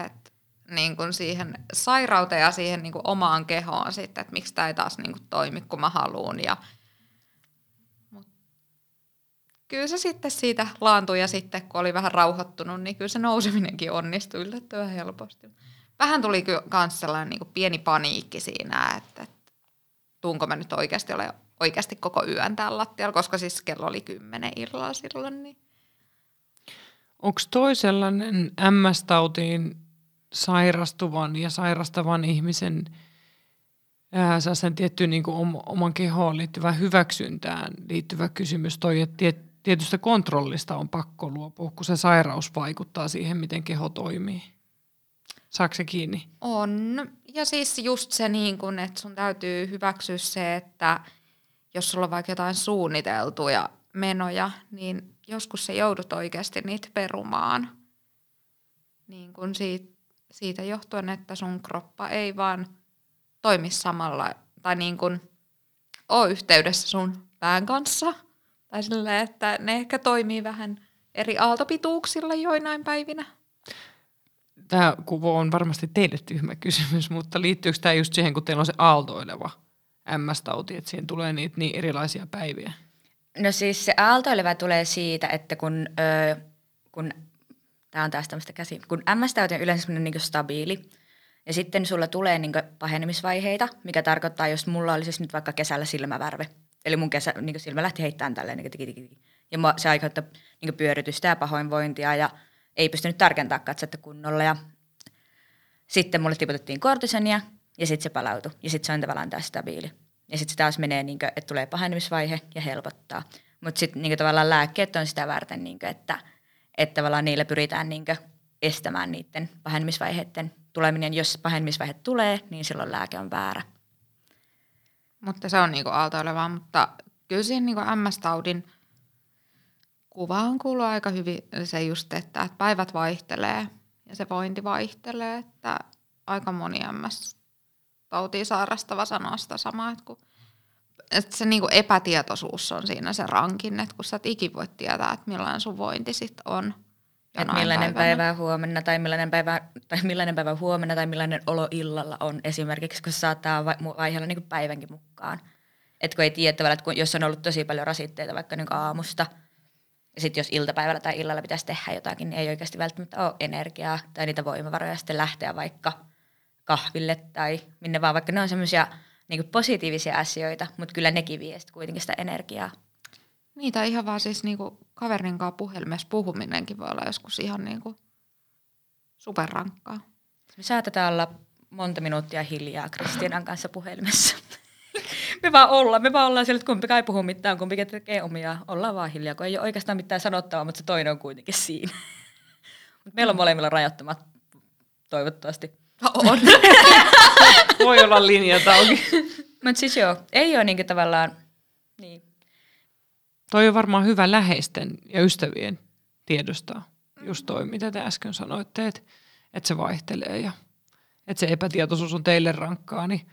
Et, niin kun siihen sairauteen ja siihen niin kun omaan kehoon sitten, että miksi tämä ei taas niin kun toimi, kun mä haluun. Ja, mut, kyllä se sitten siitä laantui ja sitten, kun oli vähän rauhoittunut, niin kyllä se nouseminenkin onnistui yllättävän helposti. Vähän tuli kyllä kans sellainen niin pieni paniikki siinä, että, että tuunko mä nyt oikeasti ole oikeasti koko yön täällä lattialla, koska siis kello oli kymmenen illalla silloin. Niin. Onko toi sellainen MS-tautiin sairastuvan ja sairastavan ihmisen ää, sellaisen tiettyyn niin kuin oman kehoon liittyvään hyväksyntään liittyvä kysymys toi, että tiet, tietystä kontrollista on pakko luopua, kun se sairaus vaikuttaa siihen, miten keho toimii. Saako se kiinni? On. Ja siis just se, niin kun, että sun täytyy hyväksyä se, että jos sulla on vaikka jotain suunniteltuja menoja, niin joskus se joudut oikeasti niitä perumaan. Niin kun siitä, siitä johtuen, että sun kroppa ei vaan toimi samalla, tai niin kun ole yhteydessä sun pään kanssa. Tai silleen, että ne ehkä toimii vähän eri aaltopituuksilla joinain päivinä. Tämä on varmasti teille tyhmä kysymys, mutta liittyykö tämä just siihen, kun teillä on se aaltoileva MS-tauti, että siihen tulee niitä niin erilaisia päiviä? No siis se aaltoileva tulee siitä, että kun, öö, kun tämä on taas tämmöistä käsi, kun MS-tauti on yleensä niin stabiili, ja sitten sulla tulee niin pahenemisvaiheita, mikä tarkoittaa, jos mulla oli siis nyt vaikka kesällä silmävärve, eli mun kesä, niin silmä lähti heittämään tälleen, niin ja se aiheuttaa niin pyöritystä ja pahoinvointia, ja ei pystynyt tarkentamaan katsetta kunnolla ja sitten mulle tiputettiin kortisonia ja sitten se palautui ja sitten se on tavallaan taas stabiili. Ja sitten se taas menee, niin kuin, että tulee pahenemisvaihe ja helpottaa. Mutta sitten niin tavallaan lääkkeet on sitä varten, niin kuin, että, että tavallaan niillä pyritään niin kuin, estämään niiden pahenemisvaiheiden tuleminen. Jos pahenemisvaihe tulee, niin silloin lääke on väärä. Mutta se on niinku aaltoilevaa, mutta kyllä siihen niinku MS-taudin kuvaan kuuluu aika hyvin se just, että, että päivät vaihtelee ja se vointi vaihtelee, että aika moni MS-tautia sairastava sanoo sitä samaa, että, kun, että se niinku epätietoisuus on siinä se rankin, että kun sä et ikin voi tietää, että millainen sun vointi sitten on. Että millainen päivä huomenna tai millainen päivä, tai millainen päivä huomenna tai millainen olo illalla on esimerkiksi, kun saattaa vaihdella niin päivänkin mukaan. Että kun ei tiedä tavallaan, että kun, jos on ollut tosi paljon rasitteita vaikka niin aamusta, ja sitten jos iltapäivällä tai illalla pitäisi tehdä jotakin, niin ei oikeasti välttämättä ole energiaa tai niitä voimavaroja sitten lähteä vaikka kahville tai minne vaan, vaikka ne on semmoisia niin positiivisia asioita, mutta kyllä nekin vie kuitenkin sitä energiaa. Niitä ihan vaan siis niinku kaverin kanssa puhelimessa puhuminenkin voi olla joskus ihan niinku superrankkaa. Me saatetaan olla monta minuuttia hiljaa Kristianan kanssa puhelimessa. Me vaan ollaan, me vaan ollaan siellä, että kumpikaan ei puhu mitään, kumpikin tekee omia, ollaan vaan hiljaa, kun ei ole oikeastaan mitään sanottavaa, mutta se toinen on kuitenkin siinä. Mut meillä on molemmilla rajattomat, toivottavasti. On. Voi olla linjat auki. mutta siis joo, ei ole niinku tavallaan, niin, Toi on varmaan hyvä läheisten ja ystävien tiedostaa. Just toi, mitä te äsken sanoitte, että, että se vaihtelee ja että se epätietoisuus on teille rankkaa, niin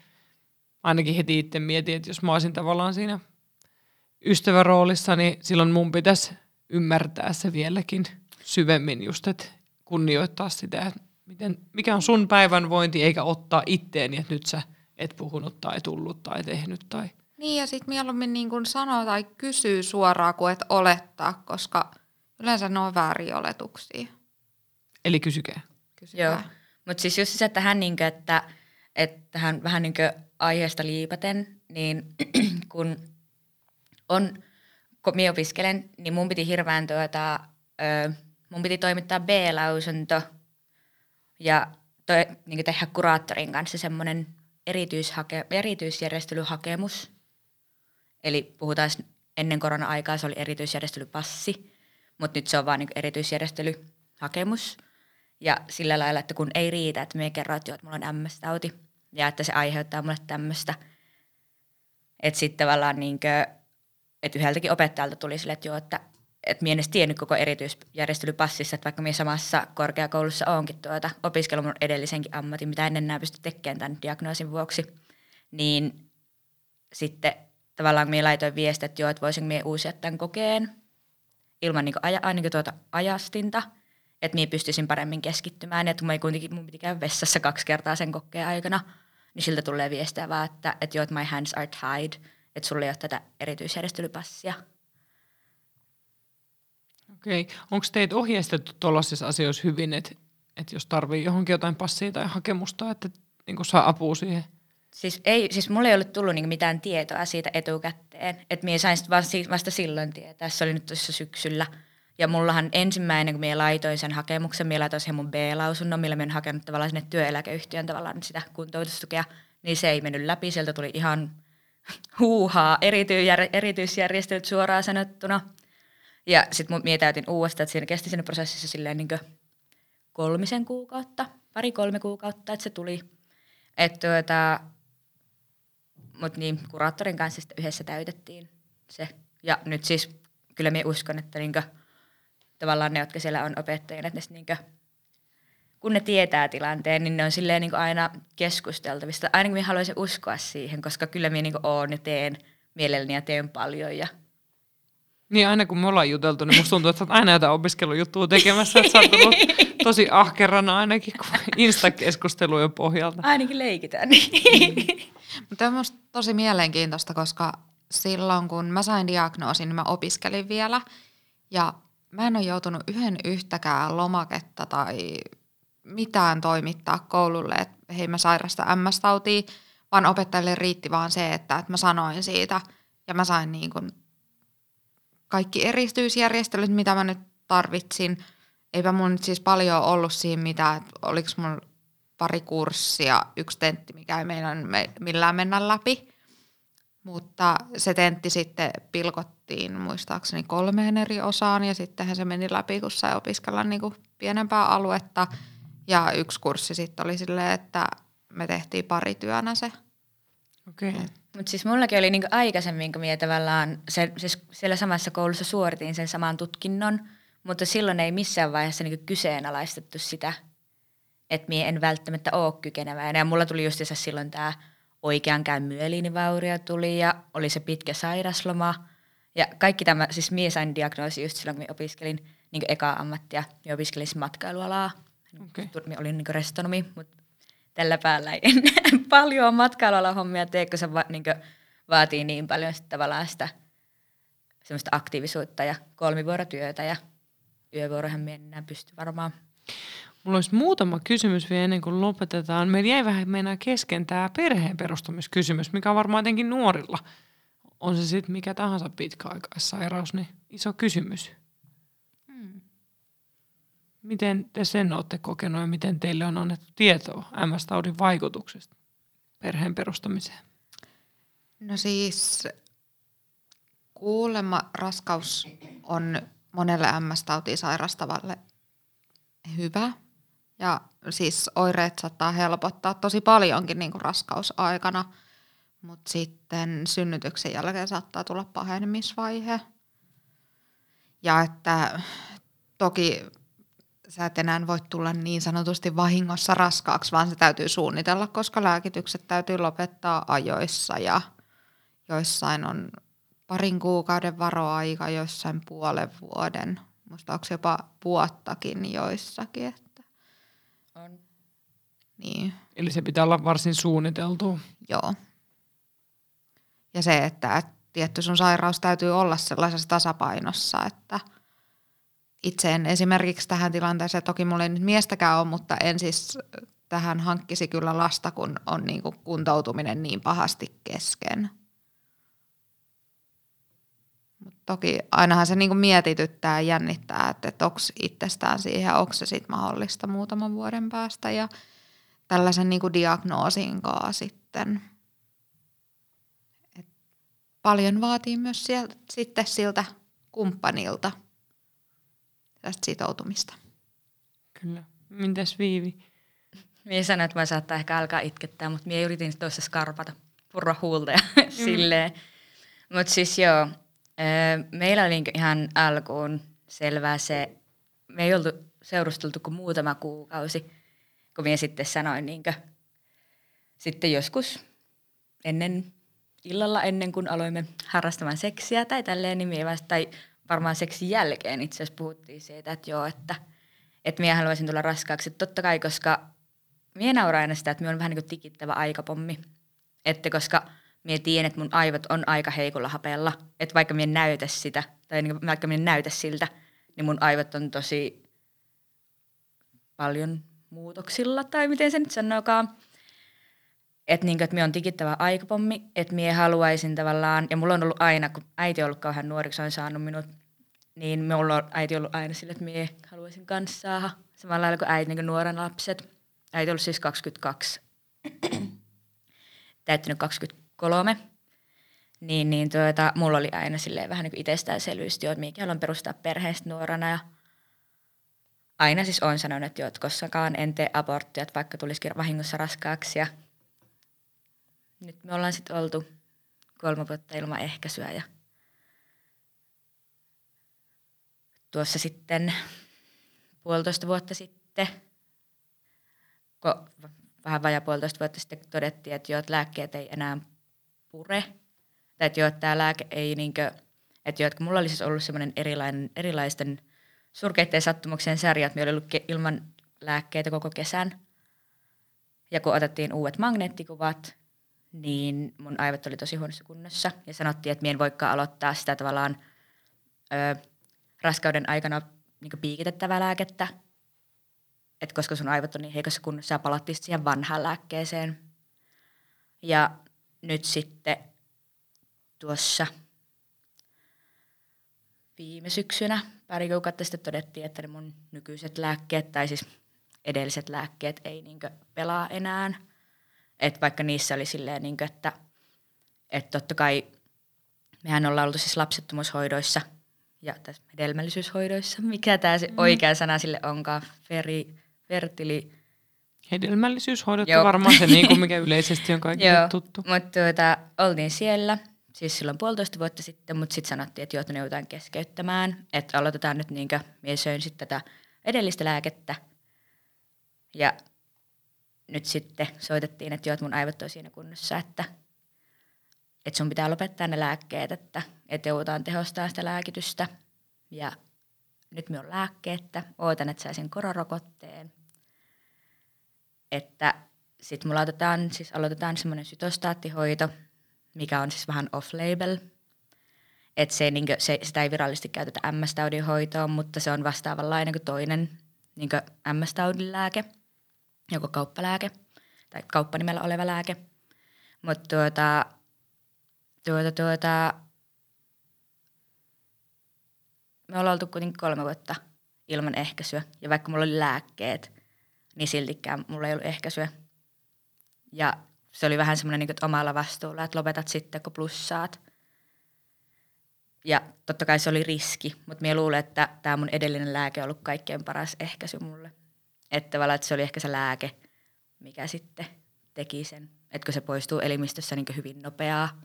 ainakin heti itse mietin, että jos mä olisin tavallaan siinä ystäväroolissa, niin silloin mun pitäisi ymmärtää se vieläkin syvemmin just, että kunnioittaa sitä, että miten, mikä on sun päivän vointi, eikä ottaa itteeni, että nyt sä et puhunut tai tullut tai tehnyt tai – niin ja sitten mieluummin niin kuin sanoo tai kysyy suoraan kuin et olettaa, koska yleensä ne on vääriä oletuksia. Eli kysykää. kysykää. Joo, mutta siis just se tähän, niin kuin, että, että tähän vähän niin kuin aiheesta liipaten, niin kun on, kun minä opiskelen, niin mun piti hirveän tuota, ö, mun piti toimittaa B-lausunto ja toi, niin tehdä kuraattorin kanssa semmoinen erityishake, erityisjärjestelyhakemus – Eli puhutaan ennen korona-aikaa, se oli erityisjärjestelypassi, mutta nyt se on vain niin erityisjärjestelyhakemus. Ja sillä lailla, että kun ei riitä, että me kerroit jo, että mulla on MS-tauti ja että se aiheuttaa mulle tämmöistä. Että sitten tavallaan niin kuin, että yhdeltäkin opettajalta tuli sille, että joo, että että minä en edes tiennyt koko erityisjärjestelypassissa, että vaikka minä samassa korkeakoulussa onkin tuota, opiskellut mun edellisenkin ammatin, mitä en enää pysty tekemään tämän diagnoosin vuoksi, niin sitten tavallaan minä laitoin viestiä, että joo, että voisinko minä uusia tämän kokeen ilman niin aja, ainakin tuota ajastinta, että minä pystyisin paremmin keskittymään. Että kun kuitenkin mun piti käydä vessassa kaksi kertaa sen kokeen aikana, niin siltä tulee viestiä vaan, että, että joo, että my hands are tied, että sulla ei ole tätä erityisjärjestelypassia. Okei. Okay. Onko teitä ohjeistettu tuollaisissa asioissa hyvin, että, että jos tarvii johonkin jotain passia tai hakemusta, että niin saa apua siihen? Siis, ei, siis mulla ei ollut tullut niinku mitään tietoa siitä etukäteen. Että minä sain vasta, vasta silloin tietää. Se oli nyt tuossa syksyllä. Ja mullahan ensimmäinen, kun minä laitoin sen hakemuksen, minä laitoin mun B-lausunnon, millä minä hakenut tavallaan sinne työeläkeyhtiön tavallaan sitä kuntoutustukea, niin se ei mennyt läpi. Sieltä tuli ihan huuhaa, erityisjärjestelyt suoraan sanottuna. Ja sitten minä täytin uudestaan, että siinä kesti siinä prosessissa silleen niin kolmisen kuukautta, pari-kolme kuukautta, että se tuli. Että tuota, mutta niin, kuraattorin kanssa sitten yhdessä täytettiin se. Ja nyt siis kyllä minä uskon, että niinkö, tavallaan ne, jotka siellä on opettajina, että ne niinkö, kun ne tietää tilanteen, niin ne on silleen niin aina keskusteltavista. Ainakin minä haluaisin uskoa siihen, koska kyllä minä niin oon ja teen mielelläni ja teen paljon. Ja... Niin aina kun me ollaan juteltu, niin musta tuntuu, että olet aina jotain opiskelujuttua tekemässä, että sä oot ollut tosi ahkerana ainakin Insta-keskustelujen pohjalta. Ainakin leikitään. Mutta on tosi mielenkiintoista, koska silloin kun mä sain diagnoosin, niin mä opiskelin vielä. Ja mä en ole joutunut yhden yhtäkään lomaketta tai mitään toimittaa koululle, että hei mä sairasta MS-tautia, vaan opettajille riitti vaan se, että, että mä sanoin siitä. Ja mä sain niin kuin kaikki eristyysjärjestelyt, mitä mä nyt tarvitsin – eipä mun nyt siis paljon ollut siinä mitään, että oliko mun pari kurssia, yksi tentti, mikä ei meidän me, millään mennä läpi. Mutta se tentti sitten pilkottiin muistaakseni kolmeen eri osaan ja sittenhän se meni läpi, kun sai opiskella niin kuin pienempää aluetta. Ja yksi kurssi sitten oli silleen, että me tehtiin pari työnä se. Okei. Okay. Mutta siis mullakin oli niinku aikaisemmin, kun minä tavallaan se, siis siellä samassa koulussa suoritin sen saman tutkinnon, mutta silloin ei missään vaiheessa niinku kyseenalaistettu sitä, että minä en välttämättä ole kykenevä. Ja mulla tuli just silloin tämä oikean käyn myeliinivaurio tuli ja oli se pitkä sairasloma. Ja kaikki tämä, siis minä sain diagnoosi just silloin, kun minä opiskelin niin eka ammattia, minä opiskelin siis matkailualaa. Okay. Minä olin niin restonomi, mutta tällä päällä ei paljon matkailualan hommia tee, kun se va, niin vaatii niin paljon sit tavallaan sitä semmoista aktiivisuutta ja kolmivuorotyötä ja yövuorohan minä enää pysty varmaan. Mulla olisi muutama kysymys vielä ennen kuin lopetetaan. Meillä jäi vähän mennä kesken tämä perheen perustamiskysymys, mikä on varmaan jotenkin nuorilla. On se sitten mikä tahansa pitkäaikaissairaus, niin iso kysymys. Hmm. Miten te sen olette kokenut ja miten teille on annettu tietoa MS-taudin vaikutuksesta perheen perustamiseen? No siis kuulemma raskaus on monelle MS-tautia sairastavalle hyvä – ja siis oireet saattaa helpottaa tosi paljonkin niin kuin raskausaikana, mutta sitten synnytyksen jälkeen saattaa tulla pahenemisvaihe. Ja että toki sä et enää voi tulla niin sanotusti vahingossa raskaaksi, vaan se täytyy suunnitella, koska lääkitykset täytyy lopettaa ajoissa ja joissain on parin kuukauden varoaika, joissain puolen vuoden, musta onko jopa vuottakin joissakin. On. Niin. Eli se pitää olla varsin suunniteltu. Joo. Ja se, että, että tietty sun sairaus täytyy olla sellaisessa tasapainossa, että itse en esimerkiksi tähän tilanteeseen, toki mulla ei nyt miestäkään ole, mutta en siis tähän hankkisi kyllä lasta, kun on niin kuin kuntoutuminen niin pahasti kesken. Mut toki ainahan se niin kuin mietityttää ja jännittää, että, että onko itsestään siihen, onko se sitten mahdollista muutaman vuoden päästä ja tällaisen niin kuin diagnoosin kanssa sitten. Paljon vaatii myös sieltä, sitten siltä kumppanilta tästä sitoutumista. Kyllä. Mitäs Viivi? Minä sanoin, että mä saattaa ehkä alkaa itkettää, mutta minä yritin tuossa skarpata, purra huulta ja mm. silleen. Mutta siis joo, Meillä oli ihan alkuun selvää se, me ei oltu seurusteltu kuin muutama kuukausi, kun minä sitten sanoin niin kuin, sitten joskus ennen illalla ennen kuin aloimme harrastamaan seksiä tai tälleen, niin vasta, tai varmaan seksin jälkeen itse asiassa puhuttiin siitä, että joo, että, että minä haluaisin tulla raskaaksi. Totta kai, koska minä nauraan aina sitä, että minä olen vähän niin kuin tikittävä aikapommi. Että koska minä tiedän, että mun aivot on aika heikolla hapella. Että vaikka minä näytä sitä, tai niin vaikka minä näytä siltä, niin mun aivot on tosi paljon muutoksilla, tai miten se nyt sanokaan. Että niin, et minä on tikittävä aikapommi, että minä haluaisin tavallaan, ja mulla on ollut aina, kun äiti on ollut kauhean nuoriksi, on saanut minut, niin minulla on äiti ollut aina sille, että minä haluaisin kanssa saada, samalla lailla kuin äiti niin kuin nuoren lapset. Äiti on ollut siis 22, täyttänyt 20 kolme, niin, niin tuota, mulla oli aina silleen vähän niin kuin itsestäänselvyys, että minäkin haluan perustaa perheestä nuorana ja aina siis on sanonut, että jotkossakaan en tee aborttia, että vaikka tulisikin vahingossa raskaaksi. Ja nyt me ollaan sitten oltu kolme vuotta ilman ehkäisyä ja tuossa sitten puolitoista vuotta sitten, kun vähän vajaa puolitoista vuotta sitten todettiin, että jo, että lääkkeet ei enää pure. Tai että joo, että tämä lääke ei niinkö, että joo, että kun mulla oli siis ollut semmoinen erilainen, erilaisten surkeiden sattumuksien sarja, että me oli ollut ilman lääkkeitä koko kesän. Ja kun otettiin uudet magneettikuvat, niin mun aivot oli tosi huonossa kunnossa. Ja sanottiin, että mien voikaan aloittaa sitä tavallaan ö, raskauden aikana niin piikitettävää lääkettä. Et koska sun aivot on niin heikossa kunnossa ja palattiin siihen vanhaan lääkkeeseen. Ja nyt sitten tuossa viime syksynä, pari kuukautta sitten todettiin, että ne mun nykyiset lääkkeet, tai siis edelliset lääkkeet ei niinkö pelaa enää. Et vaikka niissä oli silleen, niinkö, että, että totta kai mehän ollaan oltu siis lapsettomuushoidoissa ja tässä hedelmällisyyshoidoissa, mikä tämä mm. oikea sana sille onkaan, feri, fertili, Hedelmällisyyshoidot on varmaan se, niin kuin mikä yleisesti on kaikille Joo, tuttu. mutta tuota, oltiin siellä, siis silloin puolitoista vuotta sitten, mutta sitten sanottiin, että että ne joudutaan keskeyttämään, että aloitetaan nyt niinkö, minä söin sitten tätä edellistä lääkettä, ja nyt sitten soitettiin, että joo, että mun aivot on siinä kunnossa, että, että sun pitää lopettaa ne lääkkeet, että, että joudutaan tehostaa sitä lääkitystä, ja nyt me on lääkkeettä, ootan, että saisin koronarokotteen, että sitten mulla otetaan, siis aloitetaan semmoinen sytostaattihoito, mikä on siis vähän off-label. Että se, niin se, sitä ei virallisesti käytetä MS-taudin hoitoon, mutta se on vastaavanlainen kuin toinen niin MS-taudin lääke, joko kauppalääke tai kauppanimellä oleva lääke. Mutta tuota, tuota, tuota, me ollaan oltu kuitenkin kolme vuotta ilman ehkäisyä. Ja vaikka mulla oli lääkkeet, niin siltikään mulla ei ollut ehkäisyä. Ja se oli vähän semmoinen niin omalla vastuulla, että lopetat sitten, kun plussaat. Ja totta kai se oli riski, mutta minä luulen, että tämä mun edellinen lääke on ollut kaikkein paras ehkäisy mulle. Että tavallaan, että se oli ehkä se lääke, mikä sitten teki sen. Että kun se poistuu elimistössä niin hyvin nopeaa,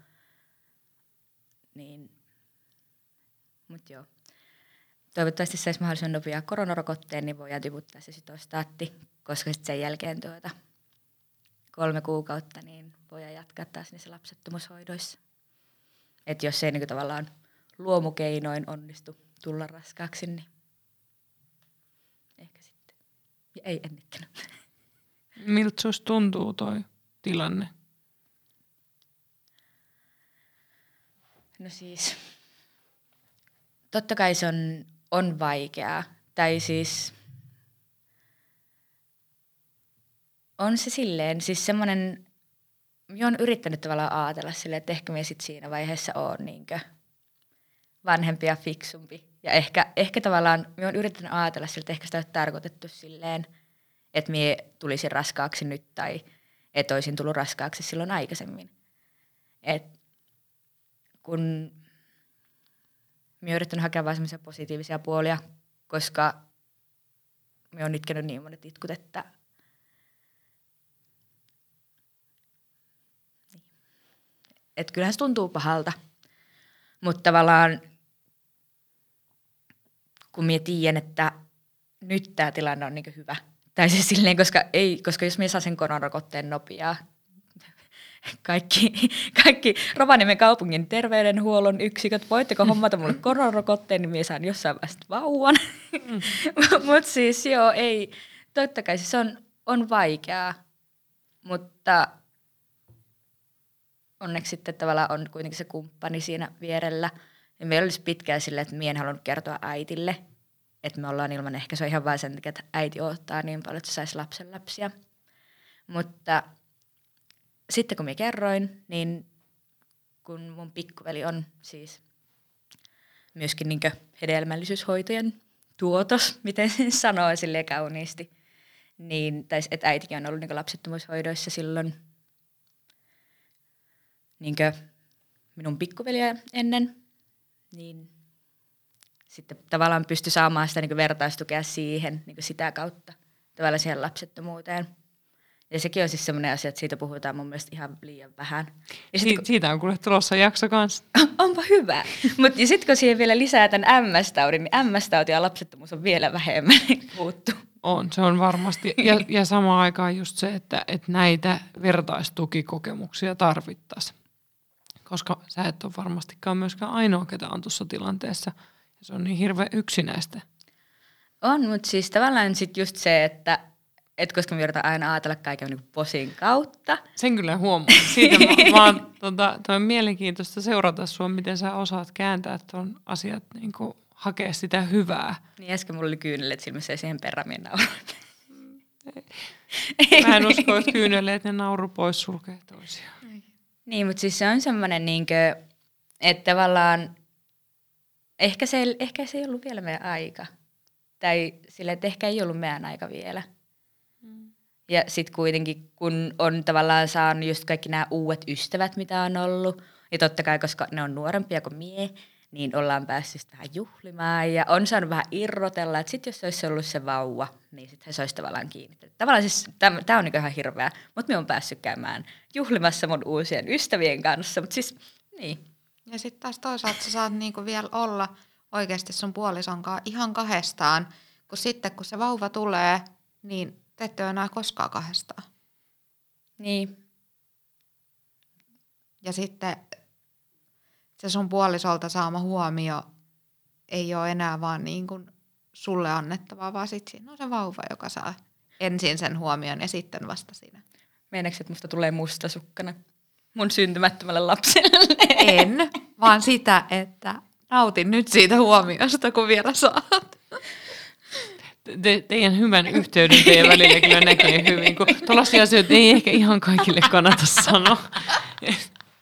niin, mutta joo. Toivottavasti saisi mahdollisimman nopeaa koronarokotteen, niin voidaan tiputtaa se sitostaatti, koska sitten sen jälkeen tuota, kolme kuukautta, niin voidaan jatkaa taas niissä lapsettomuushoidoissa. Että jos se ei niin tavallaan luomukeinoin onnistu tulla raskaaksi, niin. Ja ei ennekään. Miltä sinusta tuntuu toi tilanne? No siis, totta kai se on, on vaikeaa. Tai siis on se silleen, siis semmoinen, minä olen yrittänyt tavallaan ajatella silleen, että ehkä minä sitten siinä vaiheessa olen niinkö vanhempi ja fiksumpi. Ja ehkä, ehkä tavallaan, minä olen yrittänyt ajatella siltä, että ehkä sitä on tarkoitettu silleen, että minä tulisin raskaaksi nyt tai että olisin tullut raskaaksi silloin aikaisemmin. Et kun minä olen yrittänyt hakea vain positiivisia puolia, koska minä olen itkenyt niin monet itkut, että että kyllähän se tuntuu pahalta. Mutta tavallaan kun minä tiedän, että nyt tämä tilanne on niin hyvä. Tai siis silleen, koska, ei, koska jos minä saan sen koronarokotteen nopeaa, kaikki, kaikki Rovaniemen kaupungin terveydenhuollon yksiköt, voitteko hommata mulle koronarokotteen, niin minä saan jossain vaiheessa vauvan. Mm. mutta siis joo, ei, totta kai siis on, on vaikeaa, mutta onneksi sitten tavallaan on kuitenkin se kumppani siinä vierellä. Ja meillä olisi pitkään silleen, että mie en halunnut kertoa äitille, että me ollaan ilman ehkä se on ihan vain sen takia, että äiti odottaa niin paljon, että se saisi lapsen lapsia. Mutta sitten kun minä kerroin, niin kun mun pikkuveli on siis myöskin niin hedelmällisyyshoitojen tuotos, miten sen sanoo sille kauniisti, niin, tai että äitikin on ollut niin lapsettomuushoidoissa silloin niin minun pikkuveliä ennen, niin sitten tavallaan pysty saamaan sitä niin vertaistukea siihen niin sitä kautta, tavallaan siihen lapsettomuuteen. Ja sekin on siis sellainen asia, että siitä puhutaan mun mielestä ihan liian vähän. Ja sit, si- siitä on kuule tulossa jakso kanssa. Onpa hyvä. Mutta ja sitten kun siihen vielä lisää tämän MS-taudin, niin MS-tauti ja lapsettomuus on vielä vähemmän puuttu. On, se on varmasti. Ja, ja samaan aikaan just se, että, että näitä vertaistukikokemuksia tarvittaisiin koska sä et ole varmastikaan myöskään ainoa, ketä on tuossa tilanteessa. Ja se on niin hirveän yksinäistä. On, mutta siis tavallaan sit just se, että et koska me yritetään aina ajatella kaiken niin posin kautta. Sen kyllä huomaa. Siitä mä, vaan, tota, toi on mielenkiintoista seurata sua, miten sä osaat kääntää tuon asiat, niin kuin, hakea sitä hyvää. Niin äsken mulla oli kyynelet silmissä ja siihen perään nauroin. Mä en usko, että kyyneleet ja nauru pois sulkee toisiaan. Niin, mutta siis se on semmoinen, niinkö, että tavallaan, ehkä se, ehkä se ei ollut vielä meidän aika. Tai sille, että ehkä ei ollut meidän aika vielä. Ja sitten kuitenkin, kun on tavallaan saanut just kaikki nämä uudet ystävät, mitä on ollut, ja totta kai, koska ne on nuorempia kuin mie, niin ollaan päässyt vähän juhlimaan ja on saanut vähän irrotella, että sitten jos se olisi ollut se vauva, niin sitten se olisi tavallaan kiinnitetty. Tavallaan siis tämä on niin ihan hirveä, mutta me on päässyt käymään juhlimassa mun uusien ystävien kanssa, mutta siis niin. Ja sitten taas toisaalta sä saat niinku vielä olla oikeasti sun puolisonkaan ihan kahdestaan, kun sitten kun se vauva tulee, niin te ette ole enää koskaan kahdestaan. Niin. Ja sitten se sun puolisolta saama huomio ei ole enää vaan niin kuin sulle annettavaa, vaan sitten siinä on se vauva, joka saa ensin sen huomion ja sitten vasta sinä. Meinaatko, että musta tulee mustasukkana mun syntymättömälle lapselle? En, vaan sitä, että nautin nyt siitä huomiosta, kun vielä saat. Te, teidän hyvän yhteyden teidän välillä kyllä näkee hyvin, kun tuollaisia asioita ei ehkä ihan kaikille kannata sanoa.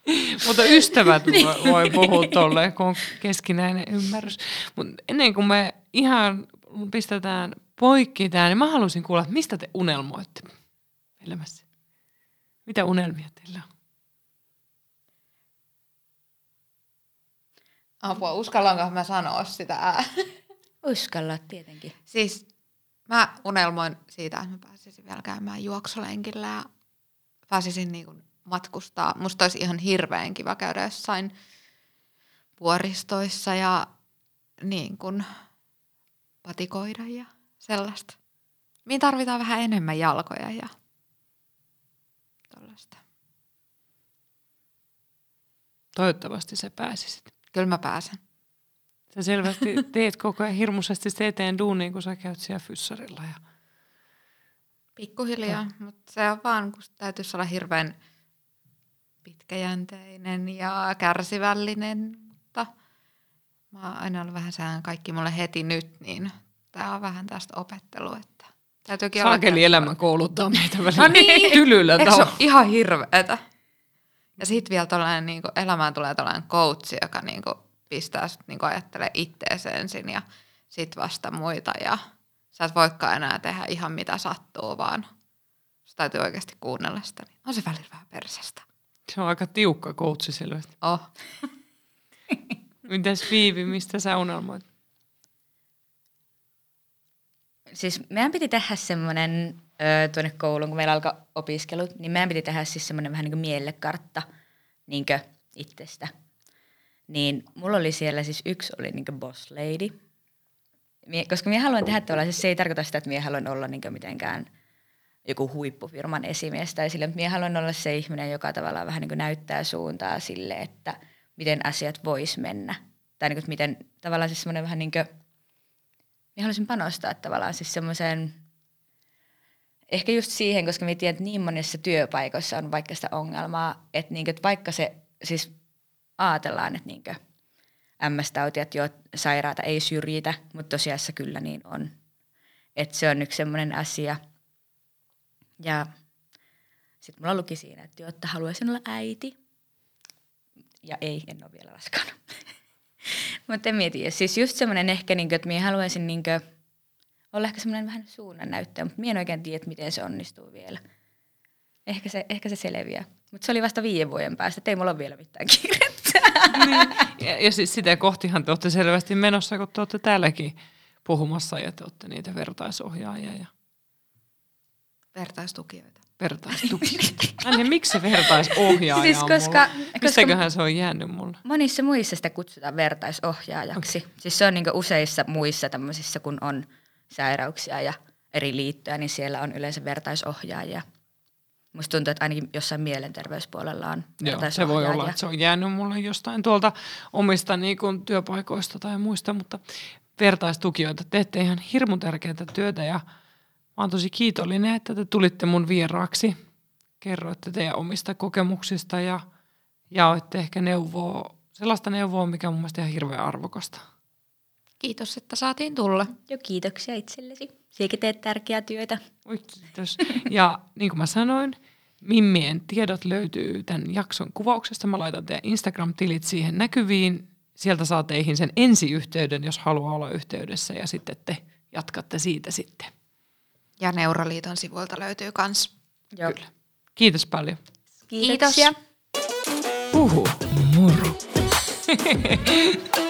Mutta ystävät voi puhua tolleen, kun on keskinäinen ymmärrys. Mutta ennen kuin me ihan pistetään poikki tämä, niin mä haluaisin kuulla, että mistä te unelmoitte elämässä? Mitä unelmia teillä on? Apua, uskallanko mä sanoa sitä ää? Uskalla tietenkin. Siis mä unelmoin siitä, että mä pääsisin vielä käymään juoksulenkillä ja pääsisin niin kuin matkustaa. Musta olisi ihan hirveän kiva käydä jossain vuoristoissa ja niin kuin patikoida ja sellaista. Mihin tarvitaan vähän enemmän jalkoja ja tällaista. Toivottavasti sä pääsisit. Kyllä mä pääsen. Sä selvästi teet koko ajan hirmuisesti se eteen duuniin, kun sä käyt siellä fyssarilla. Ja... Pikkuhiljaa, mutta se on vaan, kun täytyisi olla hirveän pitkäjänteinen ja kärsivällinen, mutta mä oon aina ollut vähän sään kaikki mulle heti nyt, niin tää on vähän tästä opettelua, että täytyykin Saakeli elämä kouluttaa meitä välillä no niin. tylyllä Eikö se ole ihan hirveetä? Ja sitten vielä tollainen, niin elämään tulee tällainen coach, joka niin kuin, pistää sut niin ajattelee ittees ensin ja sitten vasta muita. Ja sä et voikaan enää tehdä ihan mitä sattuu, vaan sä täytyy oikeasti kuunnella sitä. Niin on se välillä vähän persestä. Se on aika tiukka koutsi selvästi. Oh. Mitäs Viivi, mistä sä unelmoit? Siis meidän piti tehdä semmoinen tuonne kouluun, kun meillä alkoi opiskelut, niin meidän piti tehdä siis semmoinen vähän niin kuin mielekartta niin kuin itsestä. Niin mulla oli siellä siis yksi oli niin kuin boss lady. Mie, koska minä haluan tehdä tavallaan, siis se ei tarkoita sitä, että minä haluan olla niin kuin mitenkään joku huippufirman esimies tai sille, mutta minä haluan olla se ihminen, joka tavallaan vähän niin kuin näyttää suuntaa sille, että miten asiat vois mennä. Tai niin kuin, että miten tavallaan siis semmoinen vähän niin kuin, minä haluaisin panostaa tavallaan siis semmoiseen, ehkä just siihen, koska minä tiedän, että niin monissa työpaikoissa on vaikka sitä ongelmaa, että, niin kuin, että vaikka se, siis ajatellaan, että niin kuin, MS-tautijat jo sairaata ei syrjitä, mutta tosiasiassa kyllä niin on. Että se on yksi semmoinen asia. Ja sitten mulla luki siinä, että, jo, että haluaisin olla äiti. Ja ei, en ole vielä raskaana. mutta en mieti. Siis just semmoinen ehkä, niin kuin, että minä haluaisin niin kuin, olla ehkä semmoinen vähän suunnannäyttäjä, mutta minä en oikein tiedä, miten se onnistuu vielä. Ehkä se, ehkä se selviää. Mutta se oli vasta viiden vuoden päästä, että ei mulla ole vielä mitään kiirettä. niin. ja, ja siis sitä kohtihan te olette selvästi menossa, kun te olette täälläkin puhumassa ja te olette niitä vertaisohjaajia ja Vertaistukijoita. vertaistukijoita. Anne, miksi se vertaisohjaaja Siis on koska- mulla? koska- se on jäänyt mulle? Monissa muissa sitä kutsutaan vertaisohjaajaksi. Okay. Siis se on niin useissa muissa tämmöisissä, kun on sairauksia ja eri liittoja, niin siellä on yleensä vertaisohjaajia. Musta tuntuu, että ainakin jossain mielenterveyspuolella on Joo, se voi olla, että se on jäänyt mulle jostain tuolta omista niin kuin, työpaikoista tai muista, mutta vertaistukijoita teette ihan hirmu tärkeää työtä ja mä oon tosi kiitollinen, että te tulitte mun vieraaksi. Kerroitte teidän omista kokemuksista ja jaoitte ehkä neuvoa, sellaista neuvoa, mikä on mun mielestä ihan hirveän arvokasta. Kiitos, että saatiin tulla. Jo kiitoksia itsellesi. Siekin teet tärkeää työtä. Oi, kiitos. Ja niin kuin mä sanoin, Mimmien tiedot löytyy tämän jakson kuvauksesta. Mä laitan teidän Instagram-tilit siihen näkyviin. sieltä saa teihin sen ensiyhteyden, jos haluaa olla yhteydessä ja sitten te jatkatte siitä sitten. Ja Neuroliiton sivuilta löytyy kans. Joo. Kyllä. Kiitos paljon. Kiitoksia. Kiitos. Huhu, moro.